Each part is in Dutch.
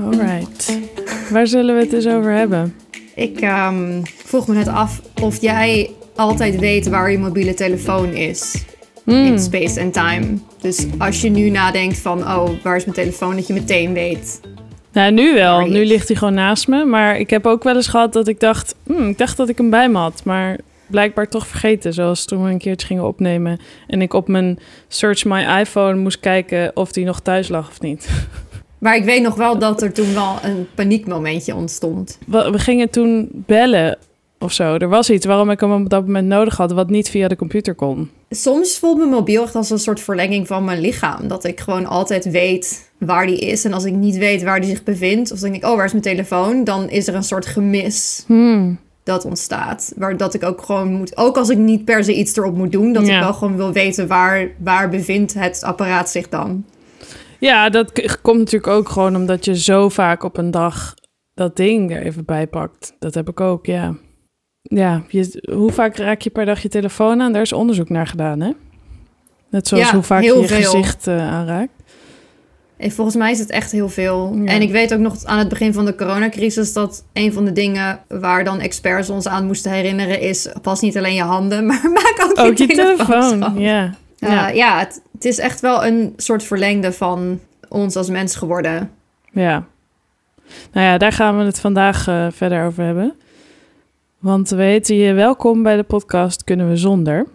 Alright. Waar zullen we het eens over hebben? Ik ehm, vroeg me net af of jij altijd weet waar je mobiele telefoon is. In space en time. Dus als je nu nadenkt van, oh, waar is mijn telefoon? Dat je meteen weet. Nou, nu wel. Nu ligt hij gewoon naast me. Maar ik heb ook wel eens gehad dat ik dacht... "Hmm, ik dacht dat ik hem bij me had. Maar blijkbaar toch vergeten. Zoals toen we een keertje gingen opnemen. En ik op mijn Search My iPhone moest kijken of die nog thuis lag of niet. Maar ik weet nog wel dat er toen wel een paniekmomentje ontstond. We, we gingen toen bellen of zo. Er was iets waarom ik hem op dat moment nodig had... wat niet via de computer kon. Soms voelt mijn mobiel echt als een soort verlenging van mijn lichaam. Dat ik gewoon altijd weet waar die is. En als ik niet weet waar die zich bevindt, of dan denk ik, oh, waar is mijn telefoon? Dan is er een soort gemis Hmm. Dat ontstaat. Waar dat ik ook gewoon moet, ook als ik niet per se iets erop moet doen, dat Ja. ik wel gewoon wil weten waar, waar bevindt het apparaat zich dan. Ja, dat komt natuurlijk ook gewoon omdat je zo vaak op een dag dat ding er even bij pakt. Dat heb ik ook, ja. Ja, je, hoe vaak raak je per dag je telefoon aan? Daar is onderzoek naar gedaan, hè? Net zoals Ja, hoe vaak je je veel. gezicht eh, aanraakt. En volgens mij is het echt heel veel. Ja. En ik weet ook nog aan het begin van de coronacrisis dat een van de dingen waar dan experts ons aan moesten herinneren is: pas niet alleen je handen, maar maak ook, Ook je telefoon. telefoon, schoon. ja. Uh, ja. ja, het, het is echt wel een soort verlengde van ons als mens geworden. Ja. Nou ja, daar gaan we het vandaag eh, verder over hebben. Want we heten je welkom bij de podcast Kunnen we zonder.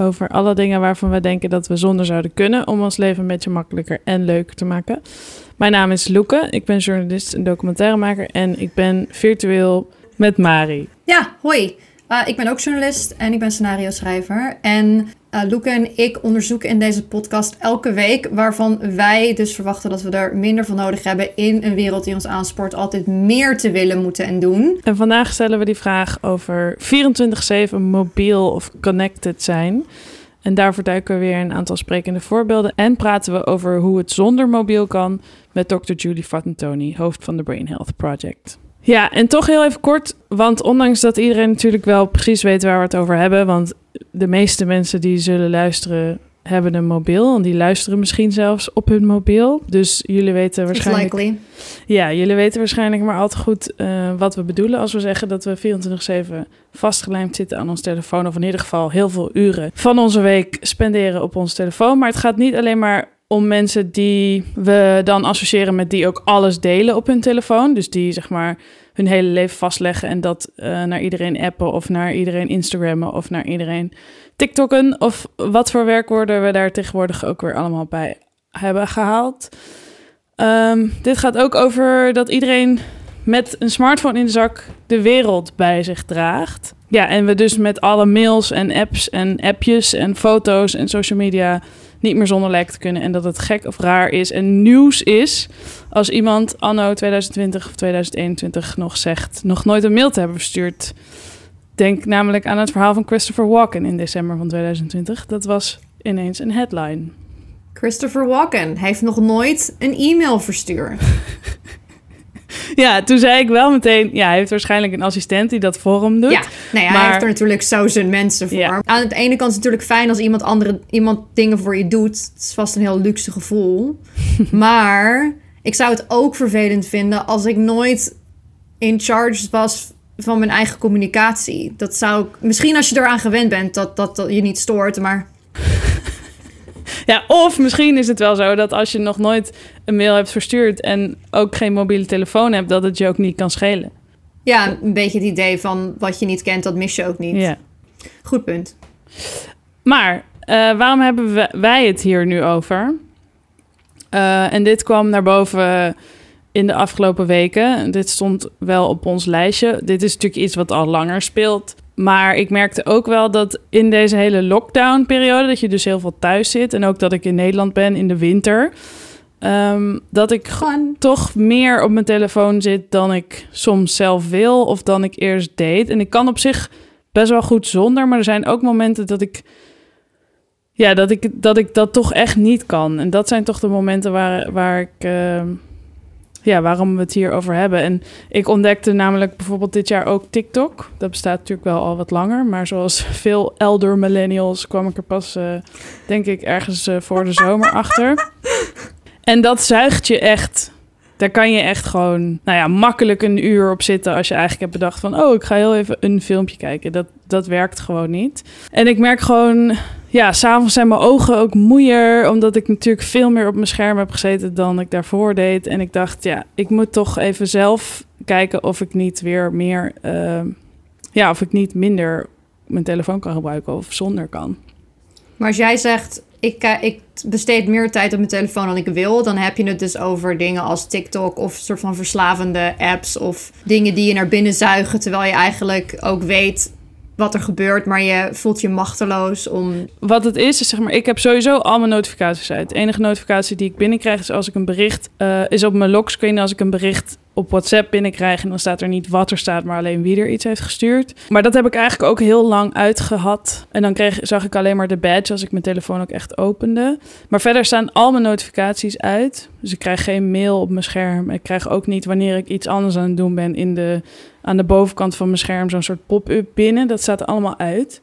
Over alle dingen waarvan we denken dat we zonder zouden kunnen... om ons leven een beetje makkelijker en leuker te maken. Mijn naam is Loeke, ik ben journalist en documentairemaker... en ik ben virtueel met Mari. Ja, hoi. Uh, ik ben ook journalist en ik ben scenario schrijver. En uh, en ik onderzoeken in deze podcast elke week... waarvan wij dus verwachten dat we er minder van nodig hebben... in een wereld die ons aanspoort altijd meer te willen, moeten en doen. En vandaag stellen we die vraag over 24-7 mobiel of connected zijn. En daarvoor duiken we weer een aantal sprekende voorbeelden. En praten we over hoe het zonder mobiel kan met Dr. Julie Fattentoni, hoofd van de Brain Health Project. Ja, en toch heel even kort, want ondanks dat iedereen natuurlijk wel precies weet waar we het over hebben, want de meeste mensen die zullen luisteren hebben een mobiel en die luisteren misschien zelfs op hun mobiel. Dus jullie weten waarschijnlijk likely. ja, jullie weten waarschijnlijk maar al te goed eh, wat we bedoelen als we zeggen dat we 24-7 vastgelijmd zitten aan ons telefoon. Of in ieder geval heel veel uren van onze week spenderen op ons telefoon. Maar het gaat niet alleen maar om mensen die we dan associëren met die ook alles delen op hun telefoon. Dus die zeg maar hun hele leven vastleggen en dat eh, naar iedereen appen of naar iedereen Instagrammen of naar iedereen TikTokken. Of wat voor werkwoorden we daar tegenwoordig ook weer allemaal bij hebben gehaald. Ehm, dit gaat ook over dat iedereen met een smartphone in de zak de wereld bij zich draagt. Ja, en we dus met alle mails en apps en appjes en foto's en social media niet meer zonder lijkt te kunnen. En dat het gek of raar is en nieuws is als iemand anno 2020 of 2021 nog zegt nog nooit een mail te hebben verstuurd. Denk namelijk aan het verhaal van Christopher Walken in december van 2020. Dat was ineens een headline. Christopher Walken heeft nog nooit een e-mail verstuurd. Ja, toen zei ik wel meteen, ja, hij heeft waarschijnlijk een assistent die dat voor hem doet. Ja, hij Maar- heeft er natuurlijk zo zijn mensen voor. Ja. Aan de ene kant is het natuurlijk fijn als iemand, andere, iemand dingen voor je doet. Het is vast een heel luxe gevoel. maar ik zou het ook vervelend vinden als ik nooit in charge was van mijn eigen communicatie. Dat zou ik, misschien als je eraan gewend bent dat, dat, dat je niet stoort, maar Ja, of misschien is het wel zo dat als je nog nooit een mail hebt verstuurd en ook geen mobiele telefoon hebt, dat het je ook niet kan schelen. ja, een beetje het idee van wat je niet kent, dat mis je ook niet. Ja. Goed punt. Maar eh, waarom hebben wij het hier nu over? Eh, en dit kwam naar boven in de afgelopen weken. Dit stond wel op ons lijstje. Dit is natuurlijk iets wat al langer speelt. Maar ik merkte ook wel dat in deze hele lockdown-periode, dat je dus heel veel thuis zit. En ook dat ik in Nederland ben in de winter. ehm, dat ik Gewoon. toch meer op mijn telefoon zit dan ik soms zelf wil of dan ik eerst deed. En ik kan op zich best wel goed zonder, maar er zijn ook momenten dat ik ja, dat ik dat, ik dat toch echt niet kan. En dat zijn toch de momenten waar, waar ik eh, ja, waarom we het hier over hebben. En ik ontdekte namelijk bijvoorbeeld dit jaar ook TikTok. Dat bestaat natuurlijk wel al wat langer. Maar zoals veel elder millennials kwam ik er pas, uh, denk ik, ergens uh, voor de zomer achter. En dat zuigt je echt. Daar kan je echt gewoon, nou ja, makkelijk een uur op zitten als je eigenlijk hebt bedacht van, oh, ik ga heel even een filmpje kijken. Dat, dat werkt gewoon niet. En ik merk gewoon, ja, s'avonds zijn mijn ogen ook moeier, omdat ik natuurlijk veel meer op mijn scherm heb gezeten dan ik daarvoor deed. En ik dacht, ja, ik moet toch even zelf kijken of ik niet weer meer, uh, ja, of ik niet minder mijn telefoon kan gebruiken of zonder kan. Maar als jij zegt, ik, ik besteed meer tijd op mijn telefoon dan ik wil, dan heb je het dus over dingen als TikTok of soort van verslavende apps of dingen die je naar binnen zuigen, terwijl je eigenlijk ook weet wat er gebeurt, maar je voelt je machteloos om. Wat het is, is zeg maar, ik heb sowieso al mijn notificaties uit. De enige notificatie die ik binnenkrijg is als ik een bericht uh, is op mijn lockscreen als ik een bericht op WhatsApp binnenkrijg en dan staat er niet wat er staat, maar alleen wie er iets heeft gestuurd. Maar dat heb ik eigenlijk ook heel lang uitgehad. En dan kreeg, zag ik alleen maar de badge als ik mijn telefoon ook echt opende. Maar verder staan al mijn notificaties uit. Dus ik krijg geen mail op mijn scherm. Ik krijg ook niet wanneer ik iets anders aan het doen ben in de, aan de bovenkant van mijn scherm zo'n soort pop-up binnen. Dat staat allemaal uit.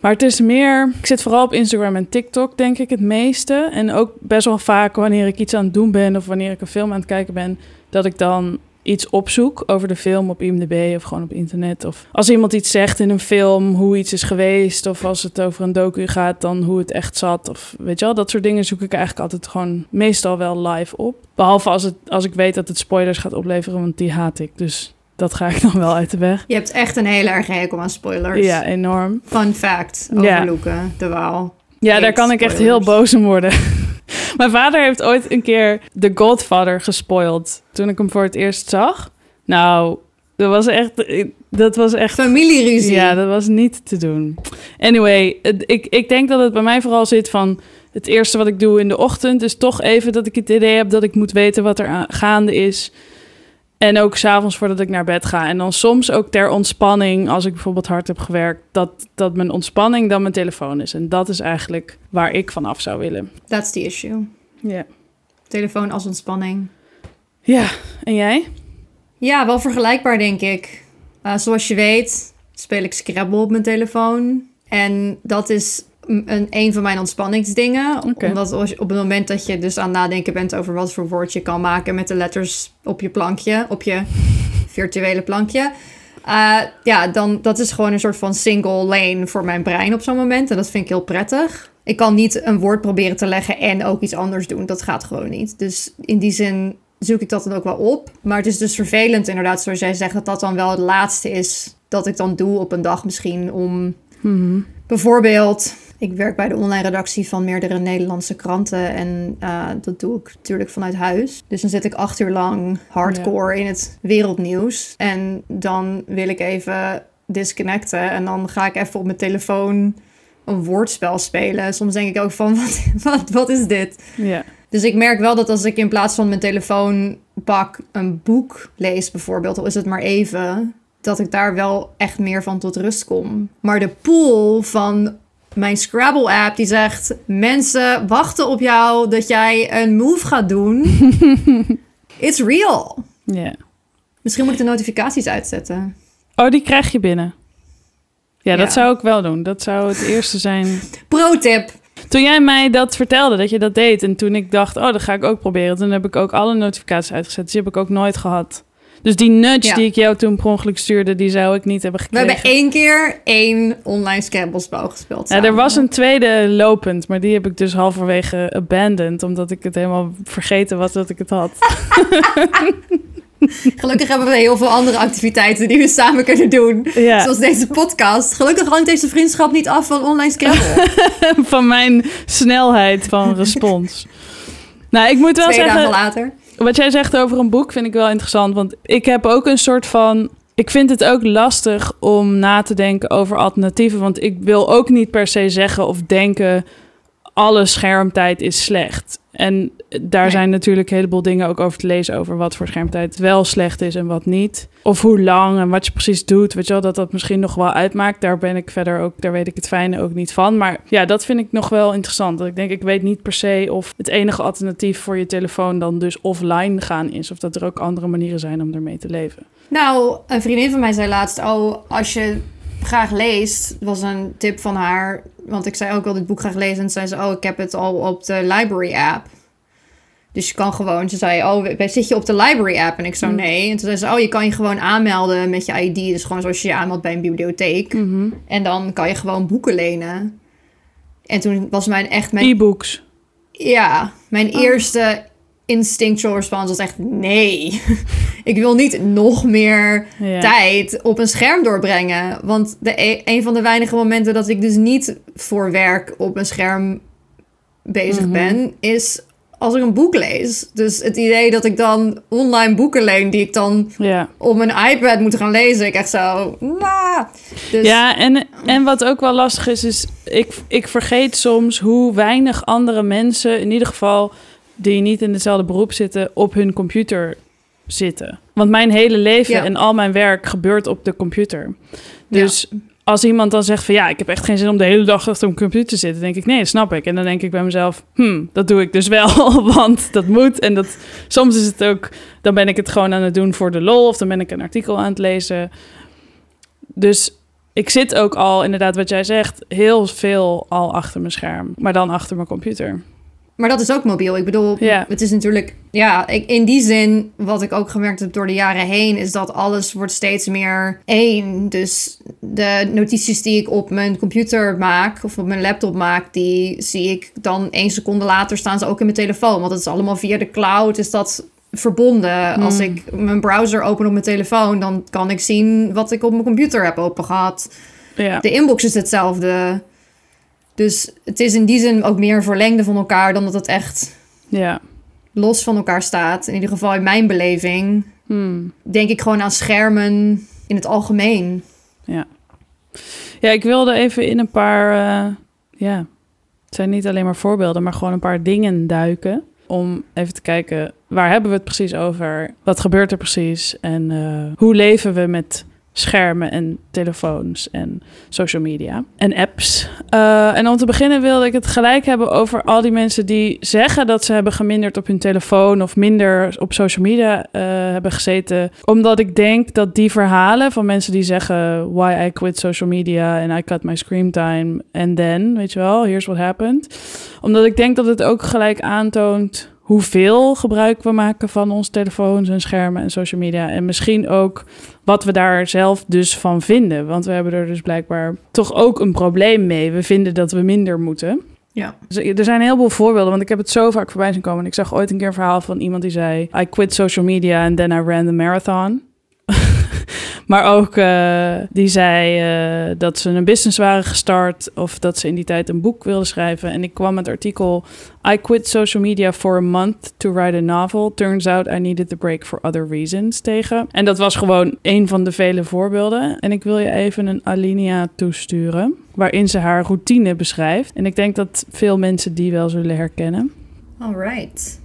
Maar het is meer, ik zit vooral op Instagram en TikTok, denk ik, het meeste. En ook best wel vaak wanneer ik iets aan het doen ben of wanneer ik een film aan het kijken ben, dat ik dan iets opzoek over de film op IMDb of gewoon op internet. Of als iemand iets zegt in een film, hoe iets is geweest. Of als het over een docu gaat, dan hoe het echt zat. Of weet je wel, dat soort dingen zoek ik eigenlijk altijd gewoon meestal wel live op. Behalve als, het, als ik weet dat het spoilers gaat opleveren, want die haat ik. Dus dat ga ik dan wel uit de weg. Je hebt echt een hele erg hekel aan spoilers. Ja, enorm. Fun fact over ja. de Waal. Ja, daar kan ik echt heel boos om worden. Mijn vader heeft ooit een keer The Godfather gespoild. Toen ik hem voor het eerst zag. Nou, dat was echt... Dat was echt... Familieruzie. Ja, dat was niet te doen. Anyway, ik, ik denk dat het bij mij vooral zit van... Het eerste wat ik doe in de ochtend is toch even dat ik het idee heb dat ik moet weten wat er gaande is. En ook s'avonds voordat ik naar bed ga. En dan soms ook ter ontspanning, als ik bijvoorbeeld hard heb gewerkt, dat, dat mijn ontspanning dan mijn telefoon is. En dat is eigenlijk waar ik vanaf zou willen. That's the issue. Ja. Telefoon als ontspanning. Ja, en jij? Ja, wel vergelijkbaar denk ik. Uh, zoals je weet speel ik Scrabble op mijn telefoon. En dat is een, een van mijn ontspanningsdingen. Omdat op het moment dat je dus aan het nadenken bent over wat voor woord je kan maken met de letters op je plankje, op je virtuele plankje. Uh, ja, dan dat is gewoon een soort van single lane voor mijn brein op zo'n moment. En dat vind ik heel prettig. Ik kan niet een woord proberen te leggen en ook iets anders doen. Dat gaat gewoon niet. Dus in die zin zoek ik dat dan ook wel op. Maar het is dus vervelend inderdaad, zoals jij zegt, dat dat dan wel het laatste is dat ik dan doe op een dag misschien om mhm. bijvoorbeeld ik werk bij de online redactie van meerdere Nederlandse kranten. En uh, dat doe ik natuurlijk vanuit huis. Dus dan zit ik acht uur lang hardcore in het wereldnieuws. En dan wil ik even disconnecten. En dan ga ik even op mijn telefoon een woordspel spelen. Soms denk ik ook van, wat, wat, wat is dit? Ja. Dus ik merk wel dat als ik in plaats van mijn telefoon pak een boek lees bijvoorbeeld, al is het maar even, dat ik daar wel echt meer van tot rust kom. Maar de pool van mijn Scrabble-app die zegt: Mensen wachten op jou dat jij een move gaat doen. It's real. Ja. Misschien moet ik de notificaties uitzetten. Oh, die krijg je binnen. Ja, dat zou ik wel doen. Dat zou het eerste zijn. Pro-tip. Toen jij mij dat vertelde, dat je dat deed... en toen ik dacht, oh, dat ga ik ook proberen... toen heb ik ook alle notificaties uitgezet. Dus die heb ik ook nooit gehad. Dus die nudge die ik jou toen per ongeluk stuurde, die zou ik niet hebben gekregen. We hebben één keer één online scramblespel gespeeld. Ja, er was een tweede lopend, maar die heb ik dus halverwege abandoned, omdat ik het helemaal vergeten was dat ik het had. Gelukkig hebben we heel veel andere activiteiten die we samen kunnen doen. Zoals deze podcast. Gelukkig hangt deze vriendschap niet af van online Scrabble. van mijn snelheid van respons. nou, ik moet wel Twee zeggen... dagen later wat jij zegt over een boek vind ik wel interessant. Want ik heb ook een soort van. Ik vind het ook lastig om na te denken over alternatieven. Want ik wil ook niet per se zeggen of denken. Alle schermtijd is slecht. En daar Nee. zijn natuurlijk een heleboel dingen ook over te lezen over wat voor schermtijd wel slecht is en wat niet. Of hoe lang en wat je precies doet. Weet je wel, dat dat misschien nog wel uitmaakt. Daar ben ik verder ook, daar weet ik het fijne ook niet van. Maar ja, dat vind ik nog wel interessant. Dat ik denk, ik weet niet per se of het enige alternatief voor je telefoon dan dus offline gaan is. Of dat er ook andere manieren zijn om ermee te leven. Nou, een vriendin van mij zei laatst... Oh, als je graag leest, was een tip van haar... Want ik zei ook, ik wil dit boek graag lezen. En zei ze, oh, ik heb het al op de library app. Dus je kan gewoon... Ze zei, oh, zit je op de library app? En ik zo, Mm. nee. En toen zei ze, oh, je kan je gewoon aanmelden met je ID. Dus gewoon zoals je je aanmeldt bij een bibliotheek. En dan kan je gewoon boeken lenen. En toen was mijn echt mijn... E-books. Ja, mijn eerste instinctual response was echt nee. ik wil niet nog meer Ja. tijd op een scherm doorbrengen. Want de, e- een van de weinige momenten dat ik dus niet voor werk op een scherm bezig Mhm. ben, is als ik een boek lees. Dus het idee dat ik dan online boeken leen die ik dan Ja. op mijn iPad moet gaan lezen, ik echt zo, nah. Dus Ja, en, en wat ook wel lastig is, is ik, ik vergeet soms hoe weinig andere mensen, in ieder geval die niet in hetzelfde beroep zitten, op hun computer zitten. Want mijn hele leven Ja. en al mijn werk gebeurt op de computer. Dus als iemand dan zegt van ja, ik heb echt geen zin om de hele dag achter een computer te zitten, denk ik nee, dat snap ik. En dan denk ik bij mezelf, hm, dat doe ik dus wel, want dat moet. En dat, soms is het ook, dan ben ik het gewoon aan het doen voor de lol, of dan ben ik een artikel aan het lezen. Dus ik zit ook al, inderdaad, wat jij zegt, heel veel al achter mijn scherm, maar dan achter mijn computer. Maar dat is ook mobiel. Ik bedoel, het is natuurlijk... Ja, ik, in die zin, wat ik ook gemerkt heb door de jaren heen... is dat alles wordt steeds meer één. Dus de notities die ik op mijn computer maak... of op mijn laptop maak... die zie ik dan één seconde later staan ze ook in mijn telefoon. Want het is allemaal via de cloud, is dat verbonden. Als ik mijn browser open op mijn telefoon... dan kan ik zien wat ik op mijn computer heb open gehad. Ja, De inbox is hetzelfde. Dus het is in die zin ook meer een verlengde van elkaar dan dat het echt ja. los van elkaar staat. In ieder geval in mijn beleving. Hmm. Denk ik gewoon aan schermen in het algemeen. Ja, ik wilde even in een paar, eh, ja, het zijn niet alleen maar voorbeelden, maar gewoon een paar dingen duiken. Om even te kijken, waar hebben we het precies over? Wat gebeurt er precies? En eh, hoe leven we met schermen en telefoons en social media en apps? Eh, en om te beginnen wilde ik het gelijk hebben over al die mensen die zeggen dat ze hebben geminderd op hun telefoon of minder op social media eh, hebben gezeten. Omdat ik denk dat die verhalen van mensen die zeggen why I quit social media and I cut my screen time and then, weet je wel, here's what happened. Omdat ik denk dat het ook gelijk aantoont hoeveel gebruik we maken van onze telefoons en schermen en social media. En misschien ook wat we daar zelf dus van vinden. Want we hebben er dus blijkbaar toch ook een probleem mee. We vinden dat we minder moeten. Ja. Dus er zijn een heleboel voorbeelden, want ik heb het zo vaak voorbij zien komen. Ik zag ooit een keer een verhaal van iemand die zei... I quit social media and then I ran the marathon. Maar ook eh, die zei eh, dat ze een business waren gestart... of dat ze in die tijd een boek wilden schrijven. En ik kwam met het artikel... I quit social media for a month to write a novel. Turns out I needed the break for other reasons tegen. En dat was gewoon een van de vele voorbeelden. En ik wil je even een alinea toesturen... waarin ze haar routine beschrijft. En ik denk dat veel mensen die wel zullen herkennen. All right.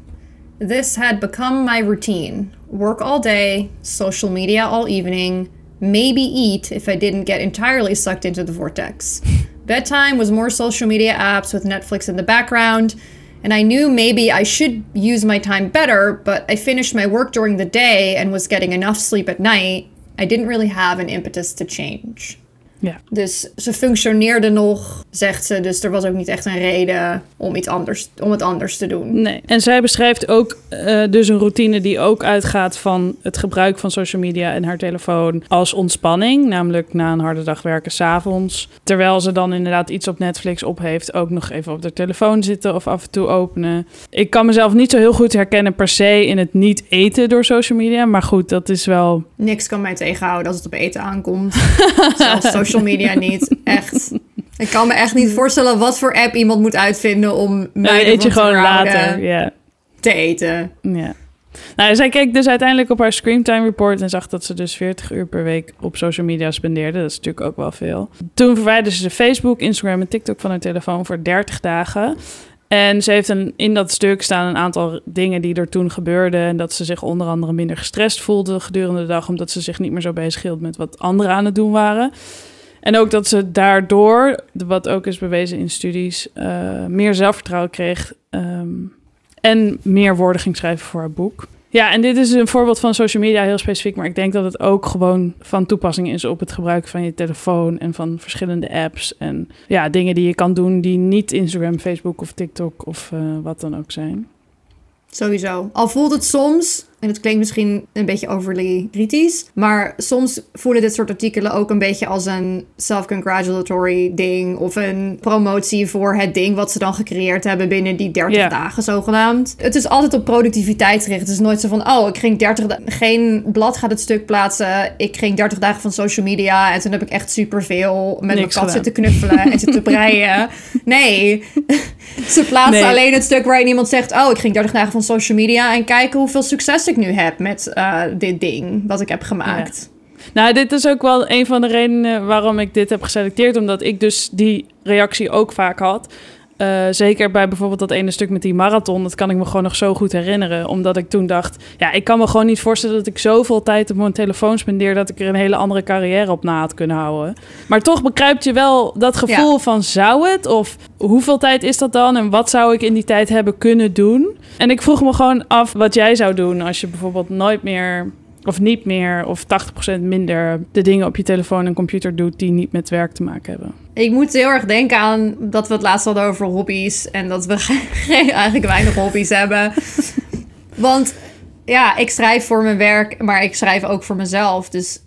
This had become my routine. Work all day, social media all evening, maybe eat if I didn't get entirely sucked into the vortex. Bedtime was more social media apps with Netflix in the background, and I knew maybe I should use my time better, but I finished my work during the day and was getting enough sleep at night. I didn't really have an impetus to change. Ja. Dus ze functioneerde nog, zegt ze. Dus er was ook niet echt een reden om, iets anders, om het anders te doen. Nee. En zij beschrijft ook eh, dus een routine die ook uitgaat van het gebruik van social media en haar telefoon als ontspanning. Namelijk na een harde dag werken s'avonds. Terwijl ze dan inderdaad iets op Netflix op heeft, ook nog even op de telefoon zitten of af en toe openen. Ik kan mezelf niet zo heel goed herkennen per se in het niet eten door social media. Maar goed, dat is wel Niks kan mij tegenhouden als het op eten aankomt. Zelfs social media niet. Echt. Ik kan me echt niet voorstellen wat voor app iemand moet uitvinden om mij eet je gewoon later. Ja. te eten. ja. Nou, zij keek dus uiteindelijk op haar Screamtime Report en zag dat ze dus 40 uur per week op social media spendeerde. Dat is natuurlijk ook wel veel. Toen verwijderde ze Facebook, Instagram en TikTok van haar telefoon voor 30 dagen. En ze heeft een, in dat stuk staan een aantal dingen die er toen gebeurden. En dat ze zich onder andere minder gestrest voelde gedurende de dag, omdat ze zich niet meer zo bezig hield met wat anderen aan het doen waren. En ook dat ze daardoor, wat ook is bewezen in studies, uh, meer zelfvertrouwen kreeg. Um, en meer woorden ging schrijven voor haar boek. Ja, en dit is een voorbeeld van social media heel specifiek, maar ik denk dat het ook gewoon van toepassing is op het gebruik van je telefoon en van verschillende apps en ja, dingen die je kan doen die niet Instagram, Facebook of TikTok of uh, wat dan ook zijn. Sowieso. Al voelt het soms en het klinkt misschien een beetje overly kritisch. Maar soms voelen dit soort artikelen ook een beetje als een self-congratulatory ding. Of een promotie voor het ding wat ze dan gecreëerd hebben binnen die 30 dagen zogenaamd. Het is altijd op productiviteit gericht. Het is nooit zo van, oh, ik ging 30 dagen... Geen blad gaat het stuk plaatsen. Ik ging 30 dagen van social media. En toen heb ik echt superveel met mijn kat zitten knuffelen en zitten breien. Nee, ze plaatsen alleen het stuk waarin iemand zegt... oh, ik ging 30 dagen van social media en kijken hoeveel succes ik nu heb met uh, dit ding wat ik heb gemaakt. Nou, dit is ook wel een van de redenen waarom ik dit heb geselecteerd. Omdat ik dus die reactie ook vaak had. Uh, zeker bij bijvoorbeeld dat ene stuk met die marathon. Dat kan ik me gewoon nog zo goed herinneren. Omdat ik toen dacht, ja, ik kan me gewoon niet voorstellen dat ik zoveel tijd op mijn telefoon spendeer. dat ik er een hele andere carrière op na had kunnen houden. Maar toch bekruipt je wel dat gevoel van zou het? Of hoeveel tijd is dat dan? En wat zou ik in die tijd hebben kunnen doen? En ik vroeg me gewoon af wat jij zou doen als je bijvoorbeeld nooit meer of niet meer of 80% minder de dingen op je telefoon en computer doet die niet met werk te maken hebben. Ik moet heel erg denken aan dat we het laatst hadden over hobby's en dat we eigenlijk weinig hobby's hebben. Want ja, ik schrijf voor mijn werk, maar ik schrijf ook voor mezelf. Dus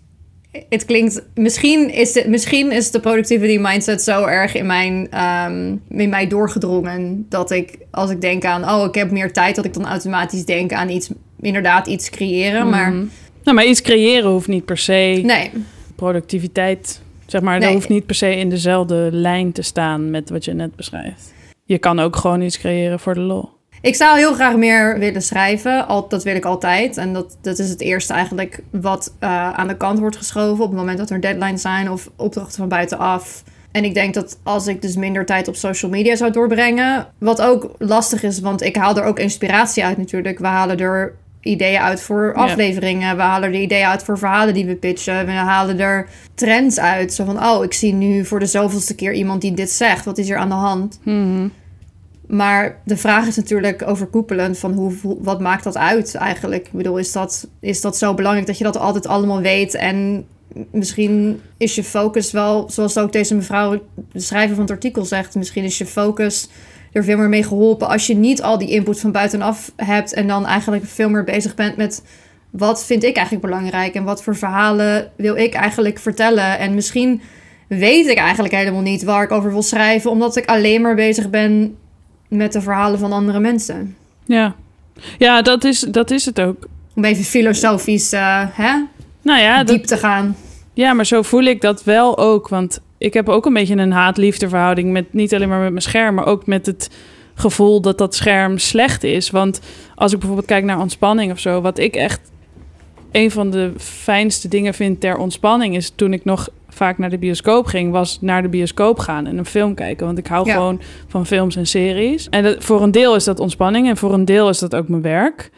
het klinkt. Misschien is, het, misschien is de productivity mindset zo erg in, mijn, um, in mij doorgedrongen. Dat ik, als ik denk aan. Oh, ik heb meer tijd. Dat ik dan automatisch denk aan iets. Inderdaad, iets creëren. Maar. Nou, maar iets creëren hoeft niet per se. Nee. Productiviteit. Zeg maar, dat hoeft niet per se in dezelfde lijn te staan met wat je net beschrijft. Je kan ook gewoon iets creëren voor de lol. Ik zou heel graag meer willen schrijven. Al, dat wil ik altijd. En dat, dat is het eerste eigenlijk wat uh, aan de kant wordt geschoven... op het moment dat er deadlines zijn of opdrachten van buitenaf. En ik denk dat als ik dus minder tijd op social media zou doorbrengen... wat ook lastig is, want ik haal er ook inspiratie uit natuurlijk. We halen er ideeën uit voor afleveringen. We halen er ideeën uit voor verhalen die we pitchen. We halen er trends uit. Zo van, oh, ik zie nu voor de zoveelste keer iemand die dit zegt. Wat is er aan de hand? Mm maar de vraag is natuurlijk overkoepelend van hoe, wat maakt dat uit eigenlijk? Ik bedoel, is dat, is dat zo belangrijk dat je dat altijd allemaal weet? En misschien is je focus wel, zoals ook deze mevrouw, de schrijver van het artikel zegt, misschien is je focus er veel meer mee geholpen als je niet al die input van buitenaf hebt en dan eigenlijk veel meer bezig bent met wat vind ik eigenlijk belangrijk en wat voor verhalen wil ik eigenlijk vertellen. En misschien weet ik eigenlijk helemaal niet waar ik over wil schrijven, omdat ik alleen maar bezig ben met de verhalen van andere mensen. Ja, ja dat, is, dat is het ook. Om even filosofisch uh, hè? Nou ja, diep te gaan. Ja, maar zo voel ik dat wel ook. Want ik heb ook een beetje een haat-liefde verhouding met niet alleen maar met mijn scherm, maar ook met het gevoel dat dat scherm slecht is. Want als ik bijvoorbeeld kijk naar ontspanning of zo, wat ik echt een van de fijnste dingen vind ter ontspanning is toen ik nog vaak naar de bioscoop ging, was naar de bioscoop gaan en een film kijken. Want ik hou gewoon van films en series. En voor een deel is dat ontspanning en voor een deel is dat ook mijn werk.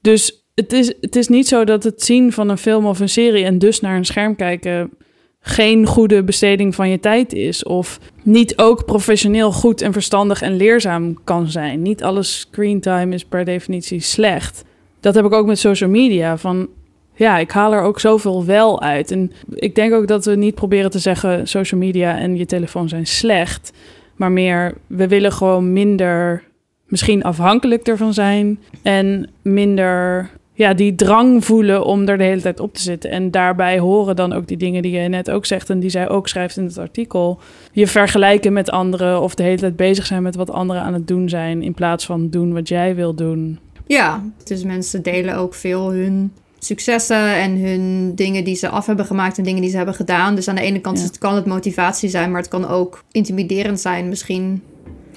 Dus het is, het is niet zo dat het zien van een film of een serie en dus naar een scherm kijken geen goede besteding van je tijd is. Of niet ook professioneel goed en verstandig en leerzaam kan zijn. Niet alles screentime is per definitie slecht. Dat heb ik ook met social media. Van ja, ik haal er ook zoveel wel uit. En ik denk ook dat we niet proberen te zeggen: social media en je telefoon zijn slecht. Maar meer, we willen gewoon minder, misschien afhankelijk ervan zijn. En minder, ja, die drang voelen om er de hele tijd op te zitten. En daarbij horen dan ook die dingen die je net ook zegt en die zij ook schrijft in het artikel. Je vergelijken met anderen of de hele tijd bezig zijn met wat anderen aan het doen zijn. In plaats van doen wat jij wil doen. Ja, dus mensen delen ook veel hun successen en hun dingen die ze af hebben gemaakt en dingen die ze hebben gedaan. Dus aan de ene kant kan het motivatie zijn, maar het kan ook intimiderend zijn misschien.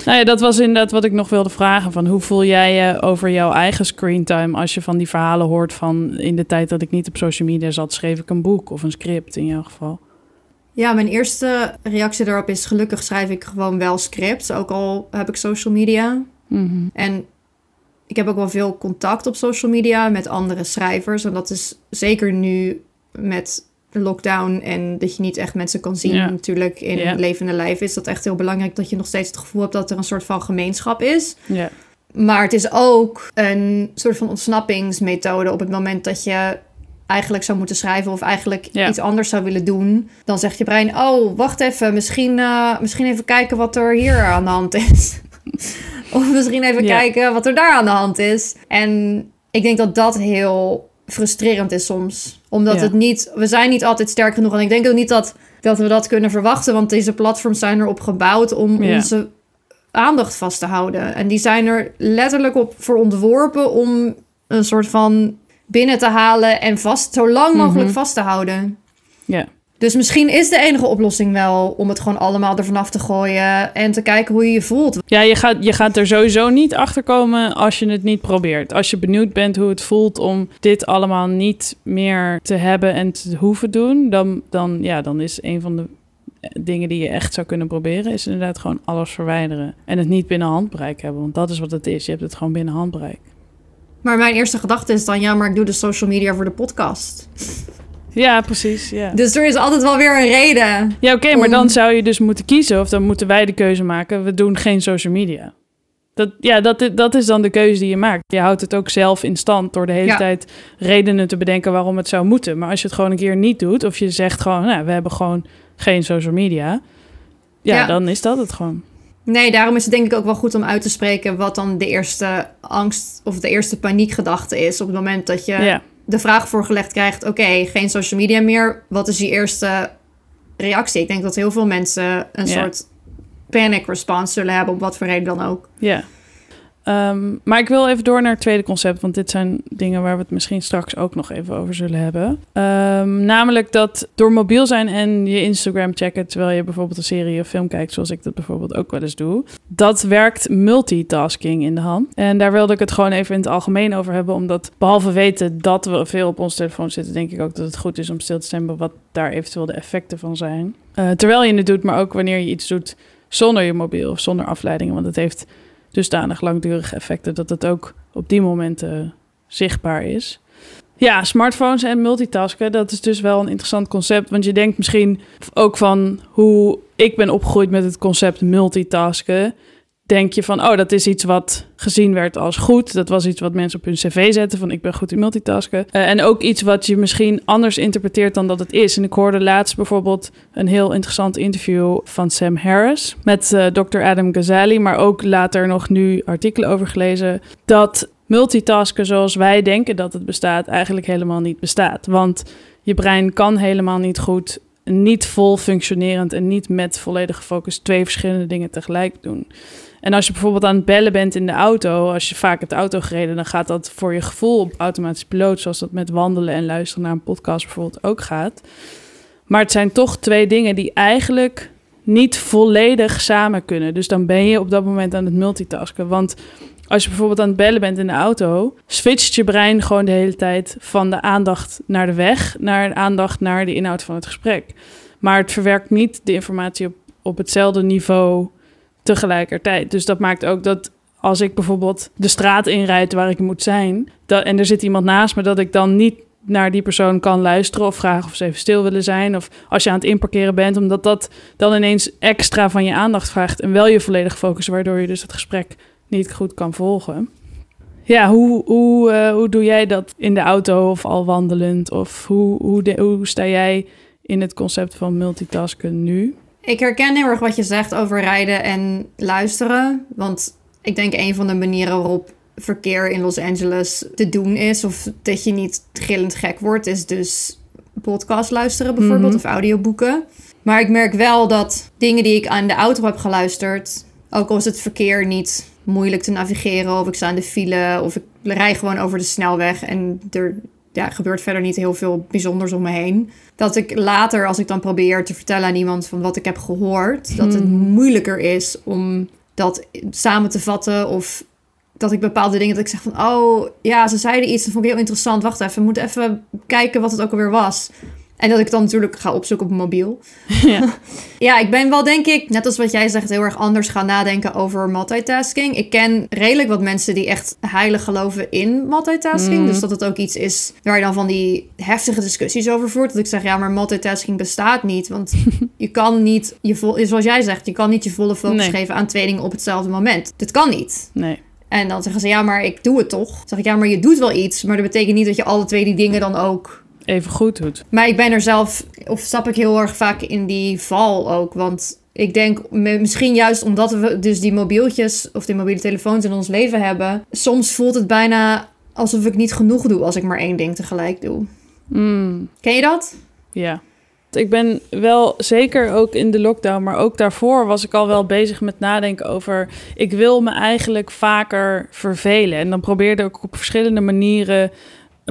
Nou ja, dat was inderdaad wat ik nog wilde vragen. Van hoe voel jij je over jouw eigen screentime als je van die verhalen hoort van in de tijd dat ik niet op social media zat, schreef ik een boek of een script in jouw geval? Ja, mijn eerste reactie daarop is gelukkig schrijf ik gewoon wel scripts, ook al heb ik social media. Mhm. En ik heb ook wel veel contact op social media met andere schrijvers. En dat is zeker nu met lockdown en dat je niet echt mensen kan zien natuurlijk in levende lijf. Is dat echt heel belangrijk dat je nog steeds het gevoel hebt dat er een soort van gemeenschap is. Ja. Maar het is ook een soort van ontsnappingsmethode op het moment dat je eigenlijk zou moeten schrijven of eigenlijk iets anders zou willen doen. Dan zegt je brein, oh, wacht even, misschien, eh, misschien even kijken wat er hier aan de hand is. of misschien even kijken wat er daar aan de hand is. En ik denk dat dat heel frustrerend is soms. Omdat Ja. het niet, we zijn niet altijd sterk genoeg. En ik denk ook niet dat, dat we dat kunnen verwachten. Want deze platforms zijn erop gebouwd om Ja. onze aandacht vast te houden. En die zijn er letterlijk op voor ontworpen om een soort van binnen te halen en vast, zo lang mogelijk Mhm. vast te houden. Ja. Dus misschien is de enige oplossing wel om het gewoon allemaal er vanaf te gooien en te kijken hoe je je voelt. Ja, je gaat, je gaat er sowieso niet achter komen als je het niet probeert. Als je benieuwd bent hoe het voelt om dit allemaal niet meer te hebben en te hoeven doen, dan, dan, ja, dan is een van de dingen die je echt zou kunnen proberen, is inderdaad gewoon alles verwijderen. En het niet binnen handbereik hebben, want dat is wat het is. Je hebt het gewoon binnen handbereik. Maar mijn eerste gedachte is dan, ja, maar ik doe de social media voor de podcast. Ja, precies. Ja, Dus er is altijd wel weer een reden. ja oké, maar om- dan zou je dus moeten kiezen, of dan moeten wij de keuze maken, we doen geen social media. Dat, ja, dat, dat is dan de keuze die je maakt. Je houdt het ook zelf in stand door de hele Ja. tijd redenen te bedenken waarom het zou moeten. Maar als je het gewoon een keer niet doet, of je zegt gewoon, nou, we hebben gewoon geen social media, ja, Ja. dan is dat het gewoon. Nee, daarom is het denk ik ook wel goed om uit te spreken wat dan de eerste angst of de eerste paniekgedachte is. Op het moment dat je Ja, de vraag voorgelegd krijgt: oké, geen social media meer. Wat is je eerste reactie? Ik denk dat heel veel mensen een soort panic response zullen hebben, op wat voor reden dan ook. ja. Ehm, maar ik wil even door naar het tweede concept, want dit zijn dingen waar we het misschien straks ook nog even over zullen hebben. Ehm, namelijk dat door mobiel zijn en je Instagram checken terwijl je bijvoorbeeld een serie of film kijkt, zoals ik dat bijvoorbeeld ook wel eens doe, dat werkt multitasking in de hand. En daar wilde ik het gewoon even in het algemeen over hebben, omdat behalve weten dat we veel op onze telefoon zitten, denk ik ook dat het goed is om stil te bij wat daar eventueel de effecten van zijn. Eh, terwijl je het doet, maar ook wanneer je iets doet zonder je mobiel of zonder afleidingen, want het heeft dusdanig langdurige effecten dat het ook op die momenten zichtbaar is. Ja, smartphones en multitasken, dat is dus wel een interessant concept. Want je denkt misschien ook van hoe ik ben opgegroeid met het concept multitasken. Denk je van, oh, dat is iets wat gezien werd als goed. Dat was iets wat mensen op hun cv zetten, van ik ben goed in multitasken. Eh, en ook iets wat je misschien anders interpreteert dan dat het is. En ik hoorde laatst bijvoorbeeld een heel interessant interview van Sam Harris met eh, Dr. Adam Ghazali, maar ook later nog nu artikelen over gelezen, dat multitasken zoals wij denken dat het bestaat, eigenlijk helemaal niet bestaat. Want je brein kan helemaal niet goed, niet vol functionerend en niet met volledige focus twee verschillende dingen tegelijk doen. En als je bijvoorbeeld aan het bellen bent in de auto, als je vaak het auto gereden, dan gaat dat voor je gevoel op automatisch piloot, zoals dat met wandelen en luisteren naar een podcast bijvoorbeeld ook gaat. Maar het zijn toch twee dingen die eigenlijk niet volledig samen kunnen. Dus dan ben je op dat moment aan het multitasken. Want als je bijvoorbeeld aan het bellen bent in de auto, switcht je brein gewoon de hele tijd van de aandacht naar de weg naar de aandacht naar de inhoud van het gesprek. Maar het verwerkt niet de informatie op, op hetzelfde niveau tegelijkertijd. Dus dat maakt ook dat als ik bijvoorbeeld de straat inrijd waar ik moet zijn, dat, en er zit iemand naast me, dat ik dan niet naar die persoon kan luisteren of vragen of ze even stil willen zijn. Of als je aan het inparkeren bent, omdat dat dan ineens extra van je aandacht vraagt en wel je volledig focus, waardoor je dus het gesprek niet goed kan volgen. Ja, hoe, hoe, eh, hoe doe jij dat in de auto of al wandelend? Of hoe, hoe, de, hoe sta jij in het concept van multitasken nu? Ik herken heel erg wat je zegt over rijden en luisteren. Want ik denk een van de manieren waarop verkeer in Los Angeles te doen is, of dat je niet gillend gek wordt, is dus podcast luisteren bijvoorbeeld, Mhm. of audioboeken. Maar ik merk wel dat dingen die ik aan de auto heb geluisterd, ook al is het verkeer niet moeilijk te navigeren, of ik sta in de file, of ik rij gewoon over de snelweg en er ja, gebeurt verder niet heel veel bijzonders om me heen. Dat ik later, als ik dan probeer te vertellen aan iemand van wat ik heb gehoord, dat het Mhm. moeilijker is om dat samen te vatten of dat ik bepaalde dingen dat ik zeg van oh ja ze zeiden iets dat vond ik heel interessant wacht even we moeten even kijken wat het ook alweer was en dat ik dan natuurlijk ga opzoeken op mobiel. Ja. ja, ik ben wel denk ik, net als wat jij zegt, heel erg anders gaan nadenken over multitasking. Ik ken redelijk wat mensen die echt heilig geloven in multitasking. Mm. Dus dat het ook iets is waar je dan van die heftige discussies over voert. Dat ik zeg, ja, maar multitasking bestaat niet. Want je kan niet, je vol, zoals jij zegt, je kan niet je volle focus Nee. geven aan twee dingen op hetzelfde moment. Dit kan niet. Nee. En dan zeggen ze, ja, maar ik doe het toch. Dan zeg ik, ja, maar je doet wel iets. Maar dat betekent niet dat je alle twee die dingen dan ook Even goed doet. maar ik ben er zelf, of stap ik heel erg vaak in die val ook. Want ik denk, misschien juist omdat we dus die mobieltjes of die mobiele telefoons in ons leven hebben. Soms voelt het bijna alsof ik niet genoeg doe als ik maar één ding tegelijk doe. Mm, Ken je dat? ja. Ik ben wel zeker ook in de lockdown, maar ook daarvoor was ik al wel bezig met nadenken over. Ik wil me eigenlijk vaker vervelen. En dan probeerde ik op verschillende manieren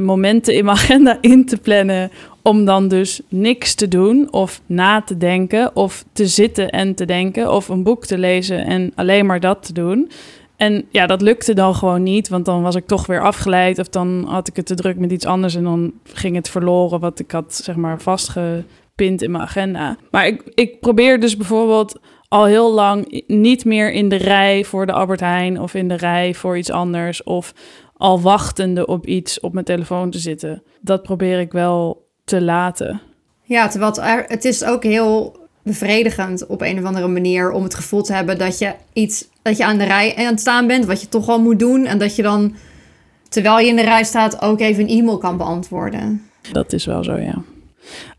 momenten in mijn agenda in te plannen. Om dan dus niks te doen of na te denken of te zitten en te denken of een boek te lezen en alleen maar dat te doen. En ja, dat lukte dan gewoon niet, want dan was ik toch weer afgeleid of dan had ik het te druk met iets anders en dan ging het verloren wat ik had zeg maar vastgepind in mijn agenda. Maar ik, ik probeer dus bijvoorbeeld al heel lang niet meer in de rij voor de Albert Heijn of in de rij voor iets anders of al wachtende op iets op mijn telefoon te zitten. Dat probeer ik wel te laten. Ja, terwijl het, er- het is ook heel bevredigend op een of andere manier om het gevoel te hebben dat je iets dat je aan de rij aan het staan bent, wat je toch al moet doen en dat je dan terwijl je in de rij staat ook even een e-mail kan beantwoorden. Dat is wel zo, ja.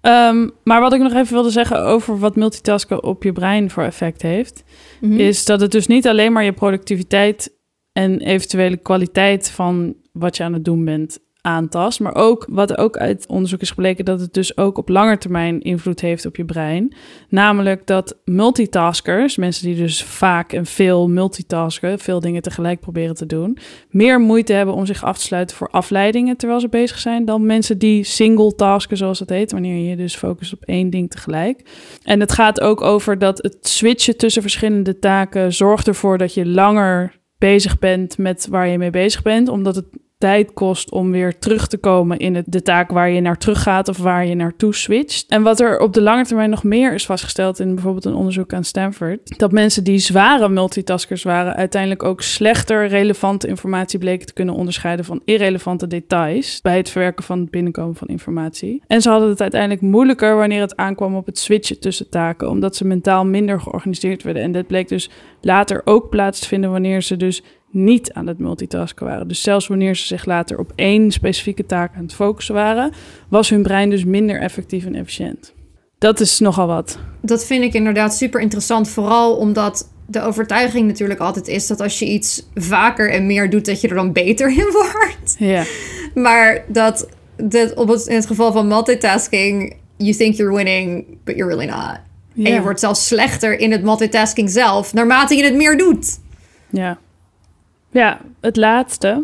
Ehm, maar wat ik nog even wilde zeggen over wat multitasken op je brein voor effect heeft, Mhm. is dat het dus niet alleen maar je productiviteit en eventuele kwaliteit van wat je aan het doen bent aantast, maar ook wat ook uit onderzoek is gebleken dat het dus ook op lange termijn invloed heeft op je brein. Namelijk dat multitaskers, mensen die dus vaak en veel multitasken, veel dingen tegelijk proberen te doen, meer moeite hebben om zich af te sluiten voor afleidingen terwijl ze bezig zijn dan mensen die single tasken, zoals dat heet, wanneer je dus focust op één ding tegelijk. En het gaat ook over dat het switchen tussen verschillende taken zorgt ervoor dat je langer bezig bent met waar je mee bezig bent, omdat het tijd kost om weer terug te komen in de taak waar je naar terug gaat of waar je naartoe switcht. En wat er op de lange termijn nog meer is vastgesteld in bijvoorbeeld een onderzoek aan Stanford, dat mensen die zware multitaskers waren uiteindelijk ook slechter relevante informatie bleken te kunnen onderscheiden van irrelevante details bij het verwerken van het binnenkomen van informatie. En ze hadden het uiteindelijk moeilijker wanneer het aankwam op het switchen tussen taken, omdat ze mentaal minder georganiseerd werden. En dit bleek dus later ook plaats te vinden wanneer ze dus niet aan het multitasken waren. Dus zelfs wanneer ze zich later op één specifieke taak aan het focussen waren, was hun brein dus minder effectief en efficiënt. Dat is nogal wat. Dat vind ik inderdaad super interessant. Vooral omdat de overtuiging natuurlijk altijd is dat als je iets vaker en meer doet, dat je er dan beter in wordt. Ja, Maar dat, dat op het, in het geval van multitasking, you think you're winning, but you're really not. En je wordt zelfs slechter in het multitasking zelf, naarmate je het meer doet. ja. Ja, het laatste.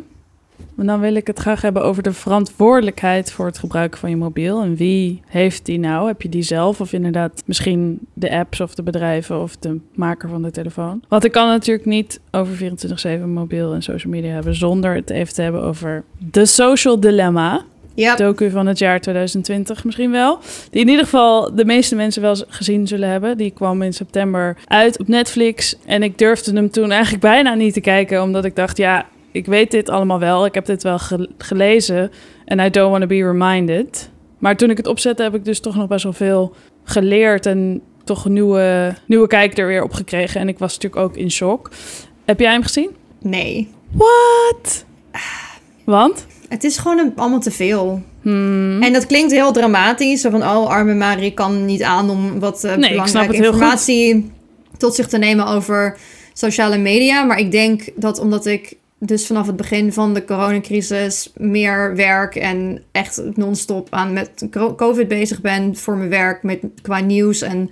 En dan wil ik het graag hebben over de verantwoordelijkheid voor het gebruiken van je mobiel. En wie heeft die nou? Heb je die zelf of inderdaad misschien de apps of de bedrijven of de maker van de telefoon? Want ik kan natuurlijk niet over 24/7 mobiel en social media hebben zonder het even te hebben over de social dilemma. Ja, docu van het jaar 2020 misschien wel. Die in ieder geval de meeste mensen wel gezien zullen hebben. Die kwam in september uit op Netflix. En ik durfde hem toen eigenlijk bijna niet te kijken. Omdat ik dacht, ja, ik weet dit allemaal wel. Ik heb dit wel ge- gelezen. En I don't want to be reminded. Maar toen ik het opzette heb ik dus toch nog best wel veel geleerd. En toch een nieuwe, nieuwe kijk er weer op gekregen. En ik was natuurlijk ook in shock. Heb jij hem gezien? nee. What? Want? Het is gewoon een- allemaal te veel. Hmm. En dat klinkt heel dramatisch. Zo van, oh, arme Marie kan niet aan om wat eh, Nee, belangrijke informatie tot zich te nemen over sociale media. Maar ik denk dat omdat ik dus vanaf het begin van de coronacrisis meer werk en echt non-stop aan met co- COVID bezig ben voor mijn werk met, qua nieuws. En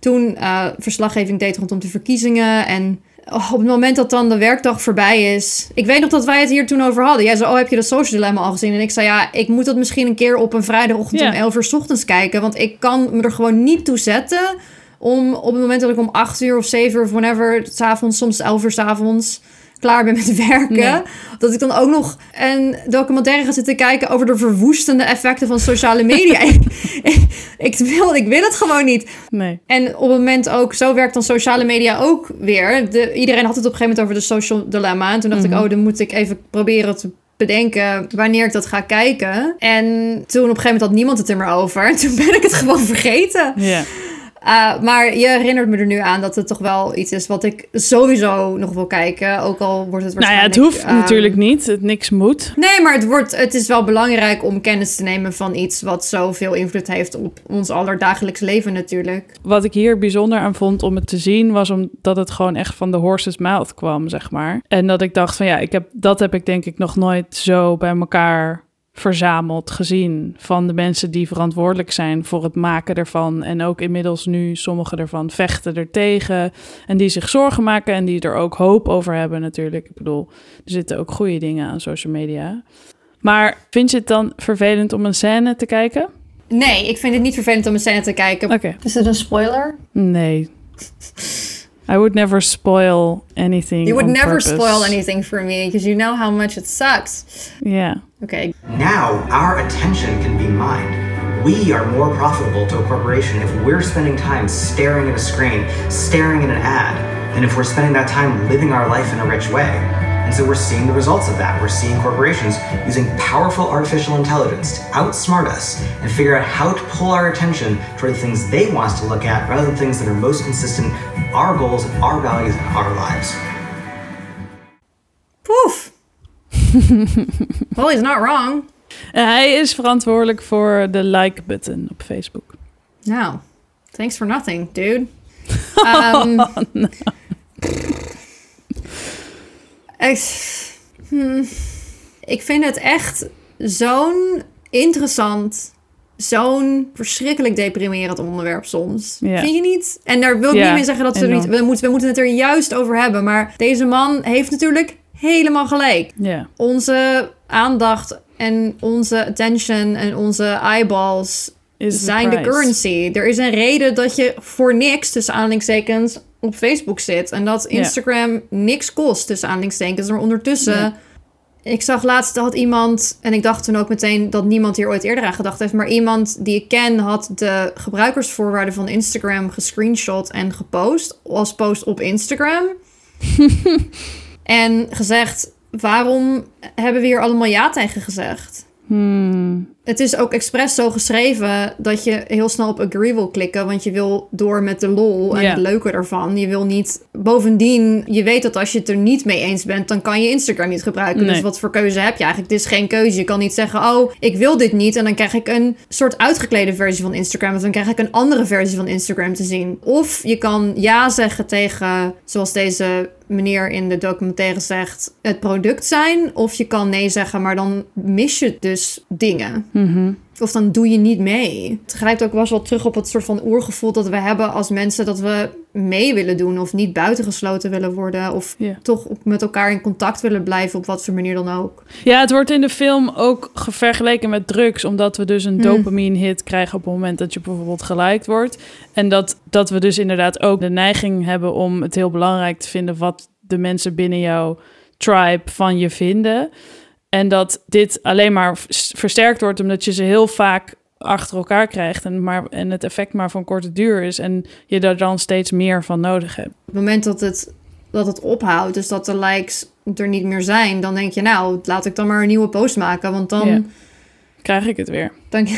toen eh, verslaggeving deed rondom de verkiezingen. En oh, op het moment dat dan de werkdag voorbij is. Ik weet nog dat wij het hier toen over hadden. Jij zei, oh, heb je de social dilemma al gezien? En ik zei, ja, ik moet dat misschien een keer op een vrijdagochtend om 11 uur 's ochtends kijken. Want ik kan me er gewoon niet toe zetten om op het moment dat ik om 8 uur of 7 uur of whenever, s'avonds, soms 11 uur s'avonds, klaar ben met werken. Nee. Dat ik dan ook nog een documentaire ga zitten kijken over de verwoestende effecten van sociale media. ik, wil, ik wil het gewoon niet. Nee. En op het moment ook, zo werkt dan sociale media ook weer. De, iedereen had het op een gegeven moment over de social dilemma. En toen dacht ik, oh, dan moet ik even proberen te bedenken wanneer ik dat ga kijken. En toen op een gegeven moment had niemand het er meer over. En toen ben ik het gewoon vergeten. Ja. Uh, maar je herinnert me er nu aan dat het toch wel iets is wat ik sowieso nog wil kijken. Ook al wordt het Nou ja, waarschijnlijk... het hoeft ehm, natuurlijk niet. Het niks moet. Nee, maar het, wordt, het is wel belangrijk om kennis te nemen van iets wat zoveel invloed heeft op ons allerdagelijks leven natuurlijk. Wat ik hier bijzonder aan vond om het te zien, was omdat het gewoon echt van de horse's mouth kwam, zeg maar. En dat ik dacht van ja, ik heb, dat heb ik denk ik nog nooit zo bij elkaar verzameld gezien van de mensen die verantwoordelijk zijn voor het maken ervan en ook inmiddels nu sommige ervan vechten er tegen en die zich zorgen maken en die er ook hoop over hebben natuurlijk. Ik bedoel, er zitten ook goede dingen aan social media. Maar vind je het dan vervelend om een scène te kijken? Nee, ik vind het niet vervelend om een scène te kijken. Oké. Is het een spoiler? Nee. I would never spoil anything. You would on never purpose. spoil anything for me because you know how much it sucks. Yeah. Okay. Now, our attention can be mined. We are more profitable to a corporation if we're spending time staring at a screen, staring at an ad, than if we're spending that time living our life in a rich way. And so we're seeing the results of that. We're seeing corporations using powerful artificial intelligence to outsmart us and figure out how to pull our attention toward the things they want us to look at rather than things that are most consistent with our goals, our values, and our lives. Poof. Well, he's not wrong. En hij is verantwoordelijk voor de like-button op Facebook. No. Thanks for nothing, dude. Um, ik, hmm, ik vind het echt zo'n interessant, zo'n verschrikkelijk deprimerend onderwerp soms. Vind je niet? En daar wil ik niet mee zeggen dat we er enorm. niet... We moeten, we moeten het er juist over hebben. Maar deze man heeft natuurlijk helemaal gelijk onze aandacht en onze attention en onze eyeballs Is zijn de currency. Er is een reden dat je voor niks tussen aanhalingstekens op Facebook zit. En dat. Instagram niks kost tussen aanhalingstekens. Maar ondertussen... Ik zag laatst dat iemand, en ik dacht toen ook meteen dat niemand hier ooit eerder aan gedacht heeft, maar iemand die ik ken had de gebruikersvoorwaarden van Instagram gescreenshot en gepost als post op Instagram. en gezegd, waarom hebben we hier allemaal ja tegen gezegd? Hmm. Het is ook expres zo geschreven dat je heel snel op agree wil klikken, want je wil door met de lol en het leuke ervan. Je wil niet. Bovendien, je weet dat als je het er niet mee eens bent, dan kan je Instagram niet gebruiken. Nee. Dus wat voor keuze heb je eigenlijk? Het is geen keuze. Je kan niet zeggen, oh, ik wil dit niet. En dan krijg ik een soort uitgeklede versie van Instagram. Of dan krijg ik een andere versie van Instagram te zien. Of je kan ja zeggen tegen, zoals deze meneer in de documentaire zegt, het product zijn. Of je kan nee zeggen, maar dan mis je dus dingen. Mhm. Of dan doe je niet mee. Het grijpt ook wel terug op het soort van oergevoel dat we hebben als mensen dat we mee willen doen of niet buitengesloten willen worden of toch met elkaar in contact willen blijven op wat voor manier dan ook. Ja, het wordt in de film ook ge- vergeleken met drugs, omdat we dus een dopamine hit krijgen op het moment dat je bijvoorbeeld geliked wordt. En dat, dat we dus inderdaad ook de neiging hebben om het heel belangrijk te vinden wat de mensen binnen jouw tribe van je vinden. En dat dit alleen maar versterkt wordt omdat je ze heel vaak achter elkaar krijgt en, maar, en het effect maar van korte duur is en je daar dan steeds meer van nodig hebt. Op het moment dat het, dat het ophoudt, dus dat de likes er niet meer zijn, dan denk je nou, laat ik dan maar een nieuwe post maken, want dan... Ja. Krijg ik het weer. dan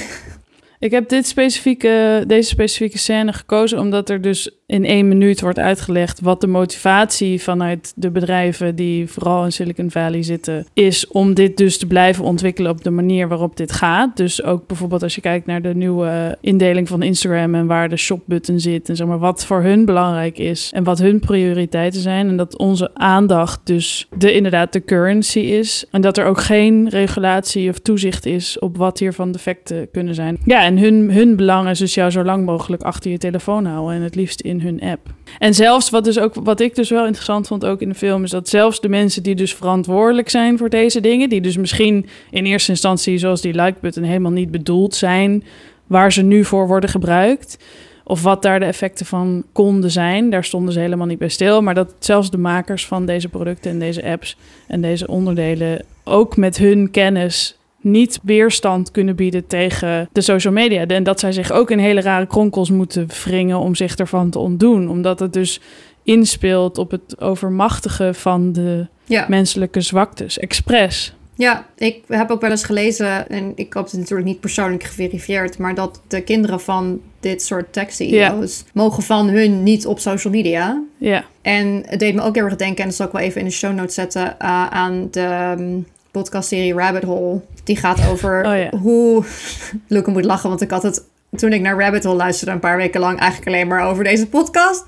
Ik heb dit specifieke, deze specifieke scène gekozen omdat er dus in één minuut wordt uitgelegd wat de motivatie vanuit de bedrijven die vooral in Silicon Valley zitten is om dit dus te blijven ontwikkelen op de manier waarop dit gaat. Dus ook bijvoorbeeld als je kijkt naar de nieuwe indeling van Instagram en waar de shopbutton zit en zeg maar wat voor hun belangrijk is en wat hun prioriteiten zijn en dat onze aandacht dus de inderdaad de currency is en dat er ook geen regulatie of toezicht is op wat hiervan defecten kunnen zijn. Ja, en hun, hun belang is dus jou zo lang mogelijk achter je telefoon houden en het liefst in hun app. En zelfs wat, dus ook, wat ik dus wel interessant vond ook in de film is dat zelfs de mensen die dus verantwoordelijk zijn voor deze dingen, die dus misschien in eerste instantie zoals die like button helemaal niet bedoeld zijn waar ze nu voor worden gebruikt, of wat daar de effecten van konden zijn. Daar stonden ze helemaal niet bij stil. Maar dat zelfs de makers van deze producten en deze apps en deze onderdelen ook met hun kennis niet weerstand kunnen bieden tegen de social media. En dat zij zich ook in hele rare kronkels moeten wringen om zich ervan te ontdoen. Omdat het dus inspeelt op het overmachtigen van de Ja. menselijke zwaktes, expres. Ja, ik heb ook wel eens gelezen, en ik heb het natuurlijk niet persoonlijk geverifieerd, maar dat de kinderen van dit soort tech-CEO's mogen van hun niet op social media. Ja, En het deed me ook heel erg denken, en dat zal ik wel even in de show notes zetten, uh, aan de um, podcastserie Rabbit Hole. Die gaat over Oh ja. hoe... Luke moet lachen, want ik had het... Toen ik naar Rabbit Hole luisterde een paar weken lang eigenlijk alleen maar over deze podcast.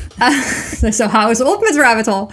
dus zo hou eens op met Rabbit Hole.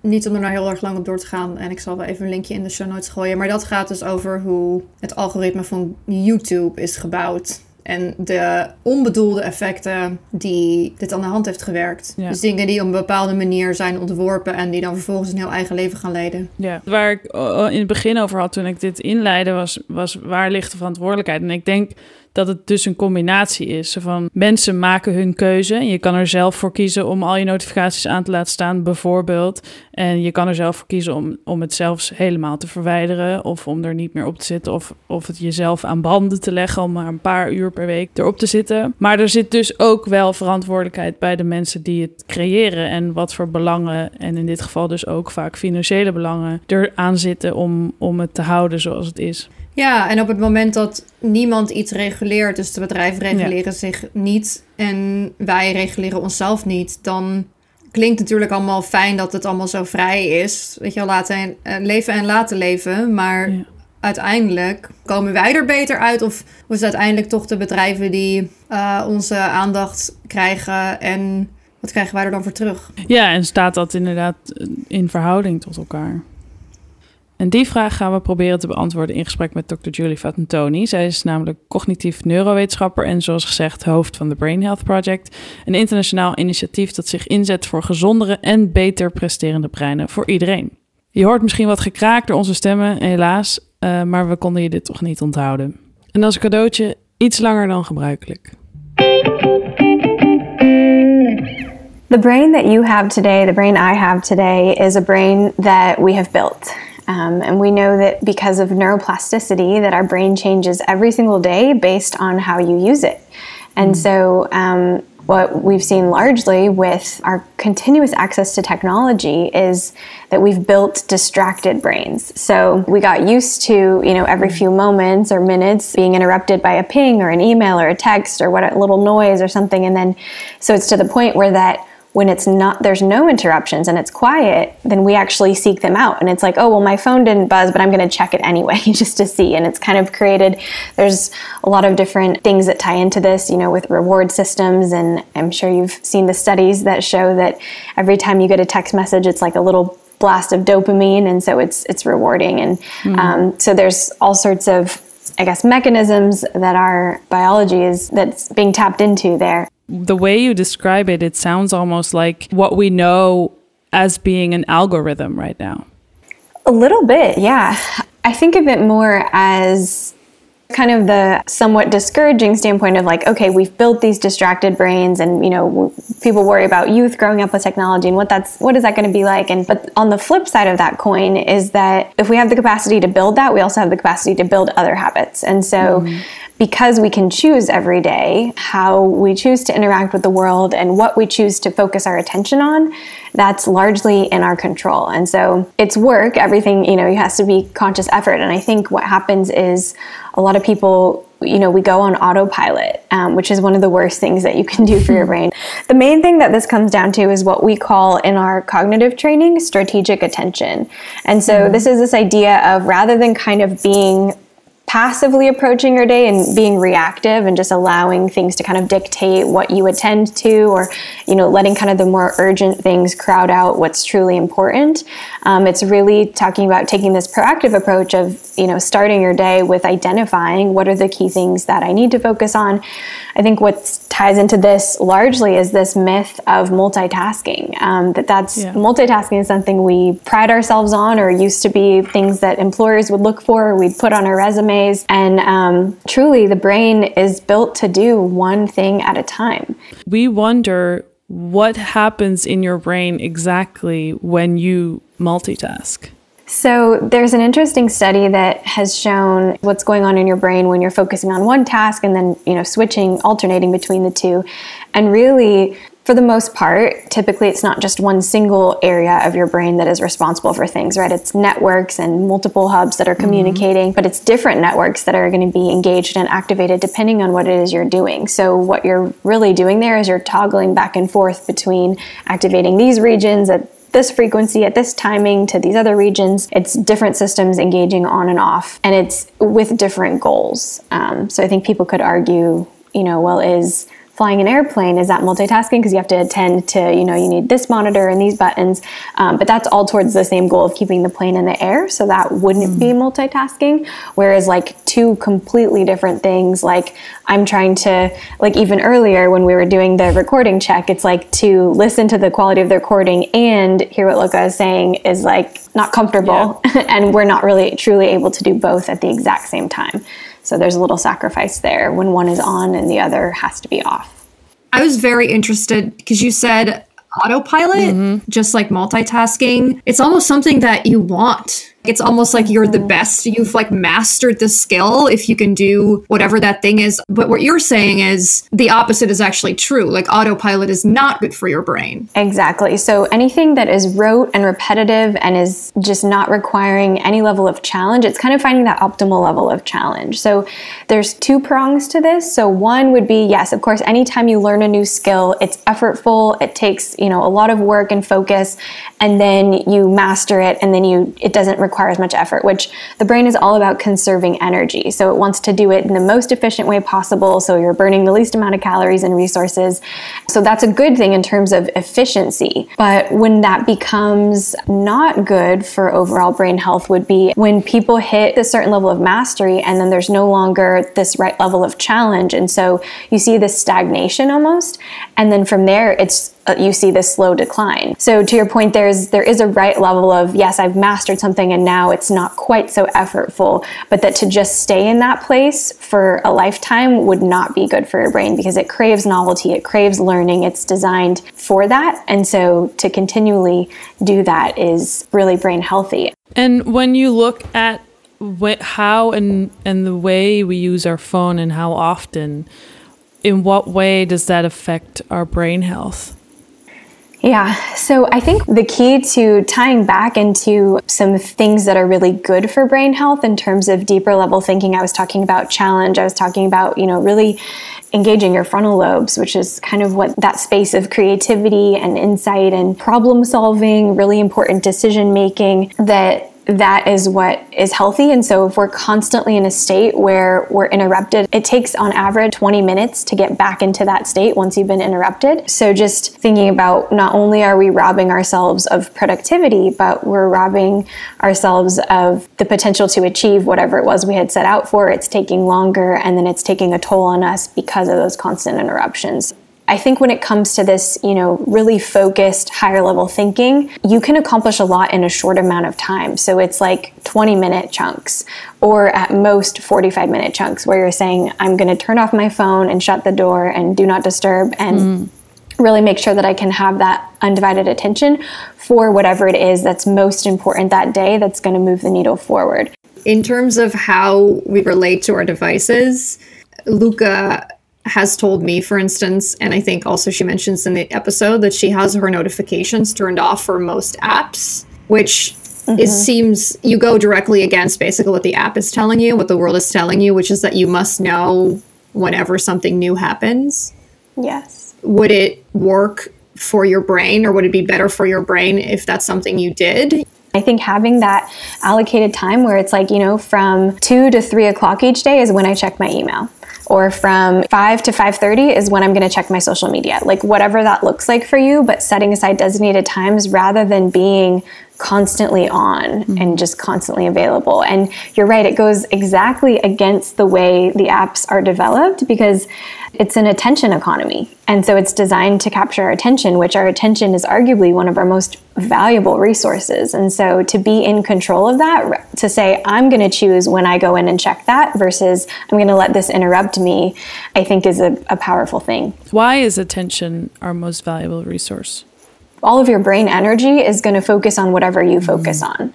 Niet om er nou heel erg lang op door te gaan. En ik zal wel even een linkje in de show notes gooien. Maar dat gaat dus over hoe het algoritme van YouTube is gebouwd. En de onbedoelde effecten die dit aan de hand heeft gewerkt. Ja. Dus dingen die op een bepaalde manier zijn ontworpen. En die dan vervolgens een heel eigen leven gaan leiden. ja. Waar ik uh, in het begin over had toen ik dit inleidde, was, was waar ligt de verantwoordelijkheid? En ik denk dat het dus een combinatie is. Van mensen maken hun keuze. Je kan er zelf voor kiezen om al je notificaties aan te laten staan, bijvoorbeeld. En je kan er zelf voor kiezen om, om het zelfs helemaal te verwijderen. Of om er niet meer op te zitten. Of, of het jezelf aan banden te leggen om maar een paar uur per week erop te zitten. Maar er zit dus ook wel verantwoordelijkheid bij de mensen die het creëren. En wat voor belangen, en in dit geval dus ook vaak financiële belangen, eraan zitten om, om het te houden zoals het is. Ja, en op het moment dat niemand iets reguleert, dus de bedrijven reguleren zich niet en wij reguleren onszelf niet, dan klinkt natuurlijk allemaal fijn dat het allemaal zo vrij is. Weet je wel, laten eh, leven en laten leven, maar Ja. uiteindelijk komen wij er beter uit of, is het uiteindelijk toch de bedrijven die eh, onze aandacht krijgen en wat krijgen wij er dan voor terug? Ja, en staat dat inderdaad in verhouding tot elkaar? En die vraag gaan we proberen te beantwoorden in gesprek met Dr. Julie Fatantoni. Zij is namelijk cognitief neurowetenschapper en zoals gezegd hoofd van de Brain Health Project. Een internationaal initiatief dat zich inzet voor gezondere en beter presterende breinen voor iedereen. Je hoort misschien wat gekraakt door onze stemmen, helaas, uh, maar we konden je dit toch niet onthouden. En als cadeautje iets langer dan gebruikelijk. The brain that you have today, the brain I have today, is a brain that we have built. Um, and we know that because of neuroplasticity, that our brain changes every single day based on how you use it. And so, um, what we've seen largely with our continuous access to technology is that we've built distracted brains. So we got used to, you know, every few moments or minutes being interrupted by a ping or an email or a text or what a little noise or something. And then, so it's to the point where that when it's not there's no interruptions and it's quiet then we actually seek them out. And it's like oh well my phone didn't buzz but i'm going to check it anyway just to see. And it's kind of created there's a lot of different things that tie into this you know with reward systems. And i'm sure you've seen the studies that show that every time you get a text message it's like a little blast of dopamine. And so it's it's rewarding. And um, so there's all sorts of i guess mechanisms that our biology is that's being tapped into there the way you describe it, it sounds almost like what we know as being an algorithm right now. A little bit, yeah. I think of it more as kind of the somewhat discouraging standpoint of like okay we've built these distracted brains and you know people worry about youth growing up with technology and what that's what is that going to be like and but on the flip side of that coin is that if we have the capacity to build that we also have the capacity to build other habits and so mm-hmm. Because we can choose every day how we choose to interact with the world and what we choose to focus our attention on that's largely in our control. And so it's work everything you know has to be conscious effort. And i think what happens is a lot of people you know we go on autopilot um, which is one of the worst things that you can do for your brain. The main thing that this comes down to is what we call in our cognitive training strategic attention. And so mm-hmm. this is this idea of rather than kind of being passively approaching your day and being reactive and just allowing things to kind of dictate what you attend to or you know letting kind of the more urgent things crowd out what's truly important. Um, it's really talking about taking this proactive approach of you know starting your day with identifying what are the key things that i need to focus on. I think what's ties into this largely is this myth of multitasking. Um, that that's Yeah. multitasking is something we pride ourselves on, or used to be things that employers would look for, or we'd put on our resumes. And um, truly, the brain is built to do one thing at a time. We wonder what happens in your brain exactly when you multitask. So there's an interesting study that has shown what's going on in your brain when you're focusing on one task and then, you know, switching, alternating between the two. And really, for the most part, typically it's not just one single area of your brain that is responsible for things, right? It's networks and multiple hubs that are mm-hmm. communicating, but it's different networks that are going to be engaged and activated depending on what it is you're doing. So what you're really doing there is you're toggling back and forth between activating these regions at this frequency at this timing to these other regions. It's different systems engaging on and off, and it's with different goals. Um, so I think people could argue, you know, well, is flying an airplane is that multitasking? Because you have to attend to you know you need this monitor and these buttons. Um, but that's all towards the same goal of keeping the plane in the air so that wouldn't be multitasking. Whereas like two completely different things like i'm trying to like even earlier when we were doing the recording check it's like to listen to the quality of the recording and hear what Luca is saying is like not comfortable. And we're not really truly able to do both at the exact same time so there's a little sacrifice there when one is on and the other has to be off. I was very interested because you said autopilot, mm-hmm. just like multitasking. It's almost something that you want. It's almost like you're the oh. best. You've like mastered the skill if you can do whatever that thing is. But what you're saying is the opposite is actually true. Like autopilot is not good for your brain. Exactly. So anything that is rote and repetitive and is just not requiring any level of challenge, it's kind of finding that optimal level of challenge. So there's two prongs to this. So one would be yes, of course, anytime you learn a new skill, it's effortful, it takes, you know, a lot of work and focus, and then you master it and then you it doesn't require as much effort, which the brain is all about conserving energy. So it wants to do it in the most efficient way possible. So you're burning the least amount of calories and resources. So that's a good thing in terms of efficiency. But when that becomes not good for overall brain health, would be when people hit a certain level of mastery and then there's no longer this right level of challenge. And so you see this stagnation almost. And then from there, it's Uh, you see this slow decline. So to your point, there's there is a right level of yes, I've mastered something and now it's not quite so effortful, but that to just stay in that place for a lifetime would not be good for your brain because it craves novelty, it craves learning, it's designed for that. And so to continually do that is really brain healthy. And when you look at how and and the way we use our phone and how often, in what way does that affect our brain health? Yeah, so I think the key to tying back into some things that are really good for brain health in terms of deeper level thinking, I was talking about challenge, I was talking about, you know, really engaging your frontal lobes, which is kind of what that space of creativity and insight and problem solving, really important decision making that that is what is healthy. And so, if we're constantly in a state where we're interrupted, it takes on average 20 minutes to get back into that state once you've been interrupted. So, just thinking about not only are we robbing ourselves of productivity, but we're robbing ourselves of the potential to achieve whatever it was we had set out for. It's taking longer and then it's taking a toll on us because of those constant interruptions. I think when it comes to this, you know, really focused higher level thinking, you can accomplish a lot in a short amount of time. So it's like 20 minute chunks or at most 45 minute chunks where you're saying, I'm going to turn off my phone and shut the door and do not disturb and mm. really make sure that I can have that undivided attention for whatever it is that's most important that day that's going to move the needle forward. In terms of how we relate to our devices, Luca has told me, for instance, and I think also she mentions in the episode that she has her notifications turned off for most apps, which it mm-hmm. seems you go directly against basically what the app is telling you, what the world is telling you, which is that you must know whenever something new happens. Yes. Would it work for your brain or would it be better for your brain if that's something you did? I think having that allocated time where it's like, you know, from two to three o'clock each day is when I check my email. Or from five to five thirty is when I'm gonna check my social media. Like whatever that looks like for you, but setting aside designated times rather than being constantly on mm-hmm. and just constantly available. And you're right, it goes exactly against the way the apps are developed because it's an attention economy. And so it's designed to capture our attention, which our attention is arguably one of our most valuable resources. And so to be in control of that, to say, I'm going to choose when I go in and check that versus I'm going to let this interrupt me, I think is a, a powerful thing. Why is attention our most valuable resource? All of your brain energy is going to focus on whatever you focus on.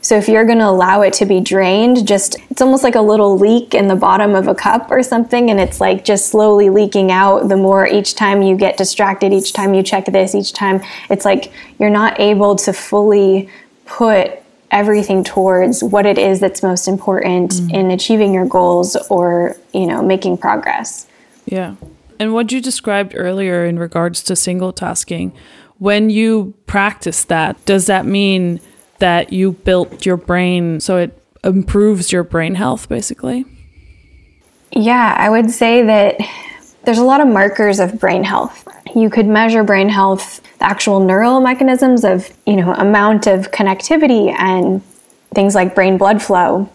So if you're going to allow it to be drained, just it's almost like a little leak in the bottom of a cup or something and it's like just slowly leaking out the more each time you get distracted, each time you check this, each time it's like you're not able to fully put everything towards what it is that's most important mm. in achieving your goals or, you know, making progress. Yeah. And what you described earlier in regards to single tasking, when you practice that, does that mean that you built your brain so it improves your brain health basically? Yeah, I would say that there's a lot of markers of brain health. You could measure brain health, the actual neural mechanisms of, you know, amount of connectivity and things like brain blood flow,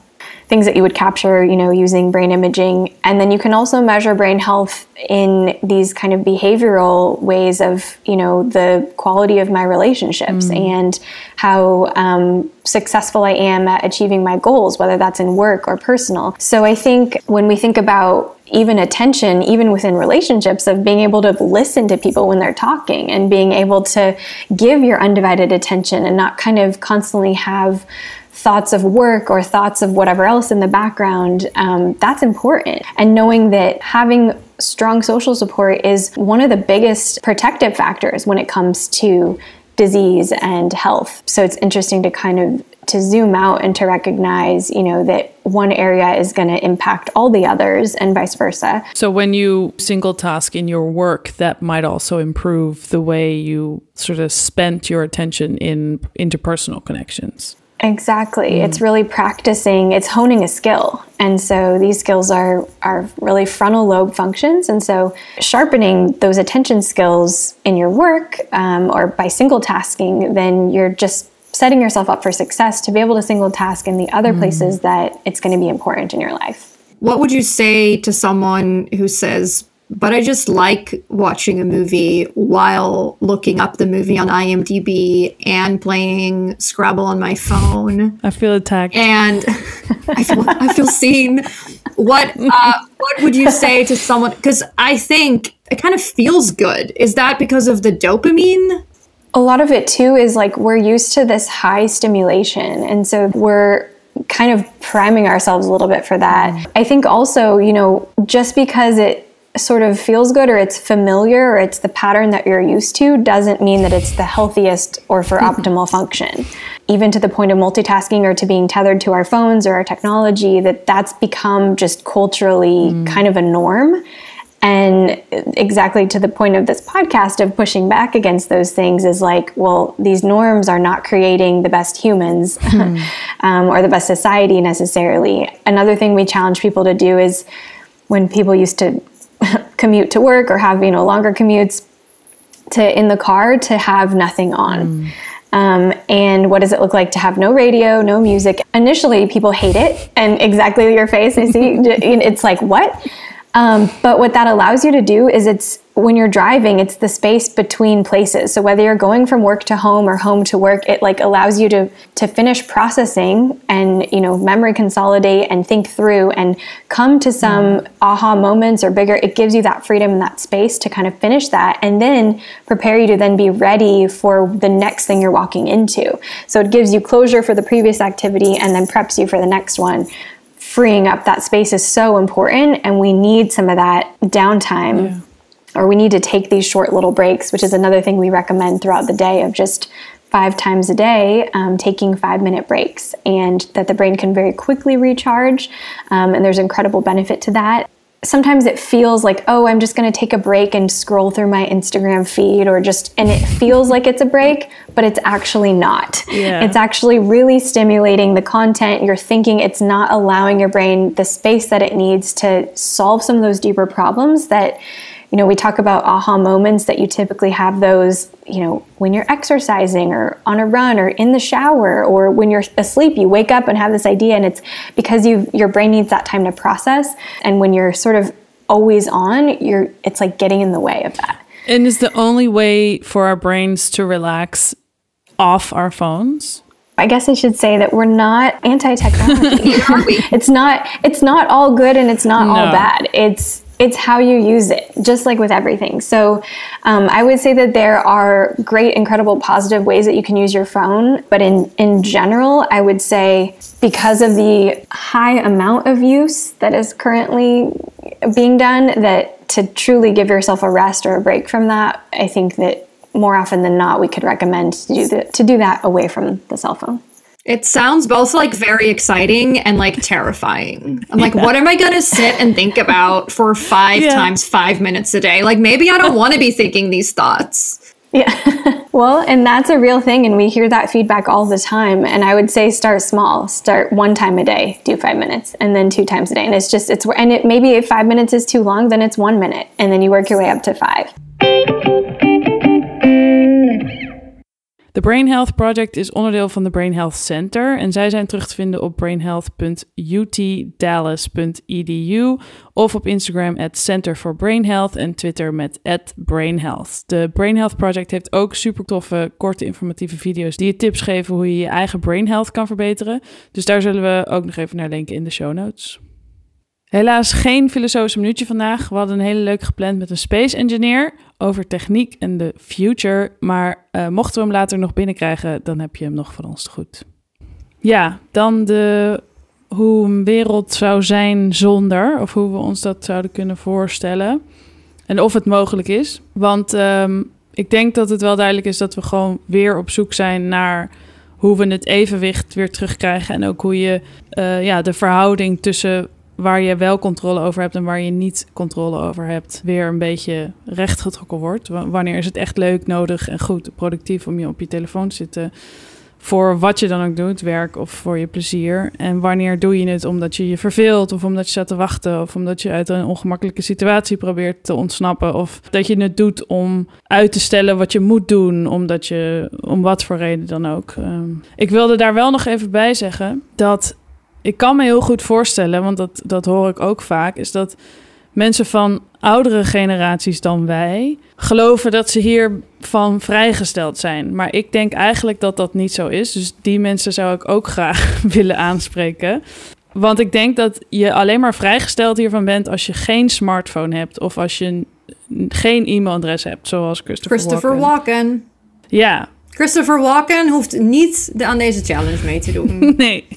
things that you would capture, you know, using brain imaging. And then you can also measure brain health in these kind of behavioral ways of, you know, the quality of my relationships and how um, successful I am at achieving my goals, whether that's in work or personal. So I think when we think about even attention, even within relationships, of being able to listen to people when they're talking and being able to give your undivided attention and not kind of constantly have thoughts of work or thoughts of whatever else in the background, um, that's important. And knowing that having strong social support is one of the biggest protective factors when it comes to disease and health. So it's interesting to kind of to zoom out and to recognize, you know, that one area is going to impact all the others and vice versa. So when you single task in your work, that might also improve the way you sort of spent your attention in interpersonal connections. Exactly. It's really practicing, it's honing a skill. And so these skills are are really frontal lobe functions. And so sharpening those attention skills in your work um, or by single tasking, then you're just setting yourself up for success to be able to single task in the other places that it's going to be important in your life. What would you say to someone who says, but I just like watching a movie while looking up the movie on IMDb and playing Scrabble on my phone? I feel attacked. and I feel I feel seen. What uh, what would you say to someone? Because I think it kind of feels good. Is that because of the dopamine? A lot of it too is like we're used to this high stimulation. And so we're kind of priming ourselves a little bit for that. I think also, you know, just because it sort of feels good or it's familiar or it's the pattern that you're used to doesn't mean that it's the healthiest or for hmm. optimal function. Even to the point of multitasking or to being tethered to our phones or our technology, that that's become just culturally hmm. kind of a norm. And exactly to the point of this podcast of pushing back against those things is like, well, these norms are not creating the best humans hmm. um, or the best society necessarily. Another thing we challenge people to do is when people used to commute to work or have you know longer commutes to in the car to have nothing on. Um, and what does it look like to have no radio, no music? Initially, people hate it, and exactly your face. I see. It's like what? Um, but what that allows you to do is it's when you're driving, it's the space between places. So whether you're going from work to home or home to work, it like allows you to to finish processing and you know memory consolidate and think through and come to some aha moments or bigger. It gives you that freedom and that space to kind of finish that and then prepare you to then be ready for the next thing you're walking into. So it gives you closure for the previous activity and then preps you for the next one freeing up that space is so important and we need some of that downtime. Or we need to take these short little breaks which is another thing we recommend throughout the day of just five times a day um, taking five minute breaks and that the brain can very quickly recharge. Um, and there's incredible benefit to that sometimes it feels like oh i'm just going to take a break and scroll through my instagram feed or just and it feels like it's a break but it's actually not Yeah. it's actually really stimulating the content you're thinking it's not allowing your brain the space that it needs to solve some of those deeper problems that you know, we talk about aha moments that you typically have those, you know, when you're exercising or on a run or in the shower or when you're asleep, you wake up and have this idea and it's because you your brain needs that time to process. And when you're sort of always on, you're it's like getting in the way of that. And is the only way for our brains to relax off our phones? I guess I should say that we're not anti-technology. it's not it's not all good and it's not all bad. It's it's how you use it, just like with everything. So, um, I would say that there are great, incredible, positive ways that you can use your phone. But in in general, I would say because of the high amount of use that is currently being done, that to truly give yourself a rest or a break from that, I think that more often than not, we could recommend to do the, to do that away from the cell phone. It sounds both like very exciting and like terrifying. I'm like, what am I gonna sit and think about for five Yeah. times five minutes a day? Like maybe I don't want to be thinking these thoughts. Yeah. well, and that's a real thing. And we hear that feedback all the time. And I would say start small, start one time a day, do five minutes, and then two times a day. And it's just, it's, and it maybe if five minutes is too long, then it's one minute. And then you work your way up to five. De Brain Health Project is onderdeel van de Brain Health Center en zij zijn terug te vinden op brainhealth.utdallas.edu of op Instagram at Center for Brain Health en Twitter met at Brain Health. De Brain Health Project heeft ook super toffe, korte informatieve video's die je tips geven hoe je je eigen brain health kan verbeteren. Dus daar zullen we ook nog even naar linken in de show notes. Helaas geen filosofische minuutje vandaag. We hadden een hele leuk gepland met een space engineer over techniek en de future. Maar eh, mochten we hem later nog binnenkrijgen, dan heb je hem nog van ons te goed. Ja, dan de, hoe een wereld zou zijn zonder, of hoe we ons dat zouden kunnen voorstellen. En of het mogelijk is. Want ehm, ik denk dat het wel duidelijk is dat we gewoon weer op zoek zijn naar hoe we het evenwicht weer terugkrijgen. En ook hoe je eh, ja, de verhouding tussen waar je wel controle over hebt en waar je niet controle over hebt, weer een beetje rechtgetrokken wordt. Wanneer is het echt leuk, nodig en goed, productief om je op je telefoon te zitten voor wat je dan ook doet, werk of voor je plezier. En wanneer doe je het omdat je je verveelt of omdat je staat te wachten of omdat je uit een ongemakkelijke situatie probeert te ontsnappen of dat je het doet om uit te stellen wat je moet doen, omdat je om wat voor reden dan ook. Ehm, ik wilde daar wel nog even bij zeggen dat ik kan me heel goed voorstellen, want dat, dat hoor ik ook vaak, is dat mensen van oudere generaties dan wij geloven dat ze hiervan vrijgesteld zijn. Maar ik denk eigenlijk dat dat niet zo is. Dus die mensen zou ik ook graag willen aanspreken. Want ik denk dat je alleen maar vrijgesteld hiervan bent als je geen smartphone hebt of als je geen e-mailadres hebt, zoals Christopher, Christopher Walken. Walken. Ja, Christopher Walken hoeft niet de- aan deze challenge mee te doen. nee.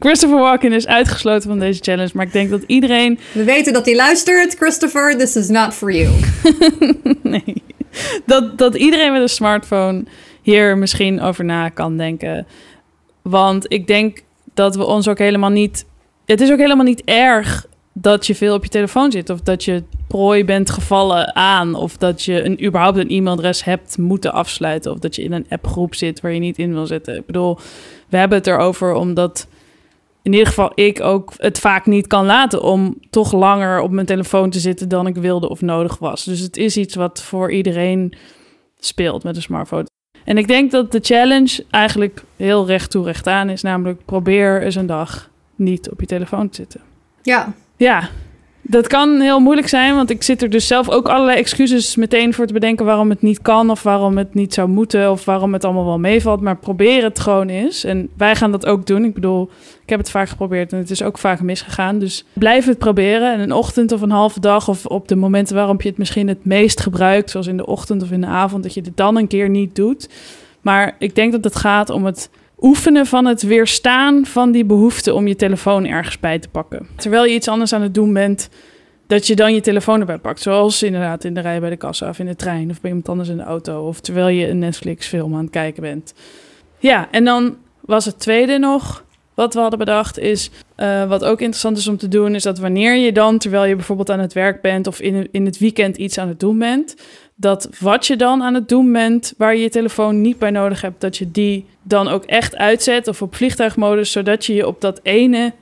Christopher Walken is uitgesloten van deze challenge, maar ik denk dat iedereen We weten dat hij luistert. Christopher, this is not for you. nee. Dat, dat iedereen met een smartphone hier misschien over na kan denken. Want ik denk dat we ons ook helemaal niet. Het is ook helemaal niet erg dat je veel op je telefoon zit. Of dat je prooi bent gevallen aan. Of dat je een, überhaupt een e-mailadres hebt moeten afsluiten. Of dat je in een appgroep zit waar je niet in wil zitten. Ik bedoel, we hebben het erover omdat in ieder geval ik ook het vaak niet kan laten om toch langer op mijn telefoon te zitten dan ik wilde of nodig was. Dus het is iets wat voor iedereen speelt met een smartphone. En ik denk dat de challenge eigenlijk heel recht toe recht aan is, namelijk probeer eens een dag niet op je telefoon te zitten. Ja, Ja, dat kan heel moeilijk zijn, want ik zit er dus zelf ook allerlei excuses meteen voor te bedenken waarom het niet kan of waarom het niet zou moeten of waarom het allemaal wel meevalt. Maar probeer het gewoon eens. En wij gaan dat ook doen. Ik bedoel, ik heb het vaak geprobeerd en het is ook vaak misgegaan. Dus blijf het proberen. En een ochtend of een halve dag of op de momenten waarop je het misschien het meest gebruikt, zoals in de ochtend of in de avond, dat je het dan een keer niet doet. Maar ik denk dat het gaat om het oefenen van het weerstaan van die behoefte om je telefoon ergens bij te pakken. Terwijl je iets anders aan het doen bent, dat je dan je telefoon erbij pakt. Zoals inderdaad in de rij bij de kassa of in de trein of bij iemand anders in de auto. Of terwijl je een Netflix-film aan het kijken bent. Ja, en dan was het tweede nog wat we hadden bedacht is, eh, wat ook interessant is om te doen, is dat wanneer je dan, terwijl je bijvoorbeeld aan het werk bent of in, in het weekend iets aan het doen bent, dat wat je dan aan het doen bent, waar je je telefoon niet bij nodig hebt, dat je die dan ook echt uitzet of op vliegtuigmodus, zodat je je op dat ene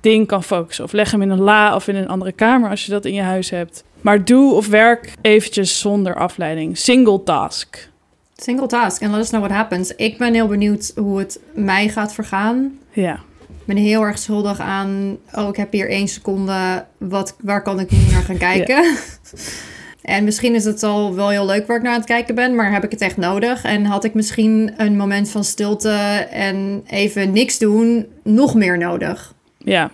ding kan focussen. Of leg hem in een la of in een andere kamer als je dat in je huis hebt. Maar doe of werk eventjes zonder afleiding. Single task. Single task. En let us know what happens. Ik ben heel benieuwd hoe het mij gaat vergaan. Ja. Ik ben heel erg schuldig aan... Oh, ik heb hier één seconde. Wat, waar kan ik nu naar gaan kijken? En misschien is het al wel heel leuk waar ik naar aan het kijken ben, maar heb ik het echt nodig? En had ik misschien een moment van stilte en even niks doen nog meer nodig? Ja.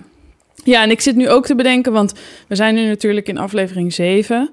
Ja, en ik zit nu ook te bedenken, want we zijn nu natuurlijk in aflevering 7.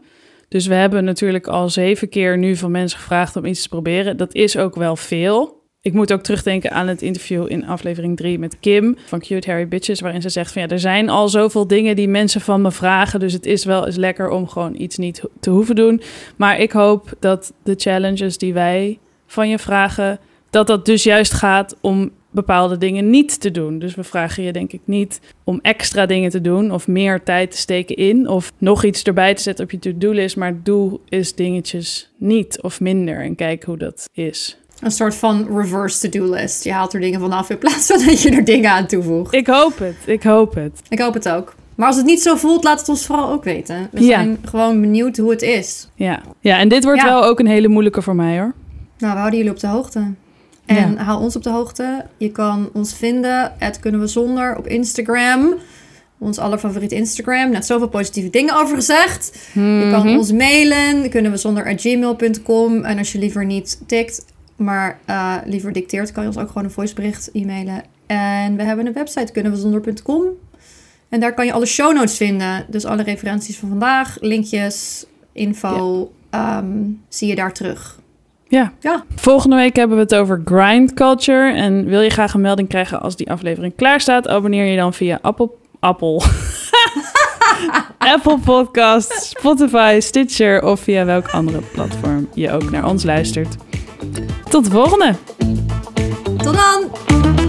Dus we hebben natuurlijk al zeven keer nu van mensen gevraagd om iets te proberen. Dat is ook wel veel. Ik moet ook terugdenken aan het interview in aflevering 3 met Kim van Cute Harry Bitches, waarin ze zegt van ja, er zijn al zoveel dingen die mensen van me vragen, dus het is wel eens lekker om gewoon iets niet te hoeven doen. Maar ik hoop dat de challenges die wij van je vragen, dat dat dus juist gaat om bepaalde dingen niet te doen. Dus we vragen je denk ik niet om extra dingen te doen of meer tijd te steken in of nog iets erbij te zetten op je to-do-list, maar doe eens dingetjes niet of minder en kijk hoe dat is. Een soort van reverse to-do list. Je haalt er dingen vanaf in plaats van dat je er dingen aan toevoegt. Ik hoop het, ik hoop het. Ik hoop het ook. Maar als het niet zo voelt, laat het ons vooral ook weten. We Ja. zijn gewoon benieuwd hoe het is. Ja, ja en dit wordt Ja. wel ook een hele moeilijke voor mij hoor. Nou, we houden jullie op de hoogte. En Ja. hou ons op de hoogte. Je kan ons vinden, het kunnen we zonder, op Instagram. Ons allerfavoriete Instagram. Net zoveel positieve dingen over gezegd. Je kan ons mailen, kunnen we zonder at gmail.com. En als je liever niet tikt, maar eh, liever dicteert, kan je ons ook gewoon een voicebericht e-mailen. En we hebben een website, kunnen we zonder.com. En daar kan je alle show notes vinden. Dus alle referenties van vandaag, linkjes, info, ehm, zie je daar terug. Ja. Ja. Volgende week hebben we het over grind culture. En wil je graag een melding krijgen als die aflevering klaar staat? Abonneer je dan via Apple... Apple. Apple Podcasts, Spotify, Stitcher of via welk andere platform je ook naar ons luistert. Tot de volgende! Tot dan!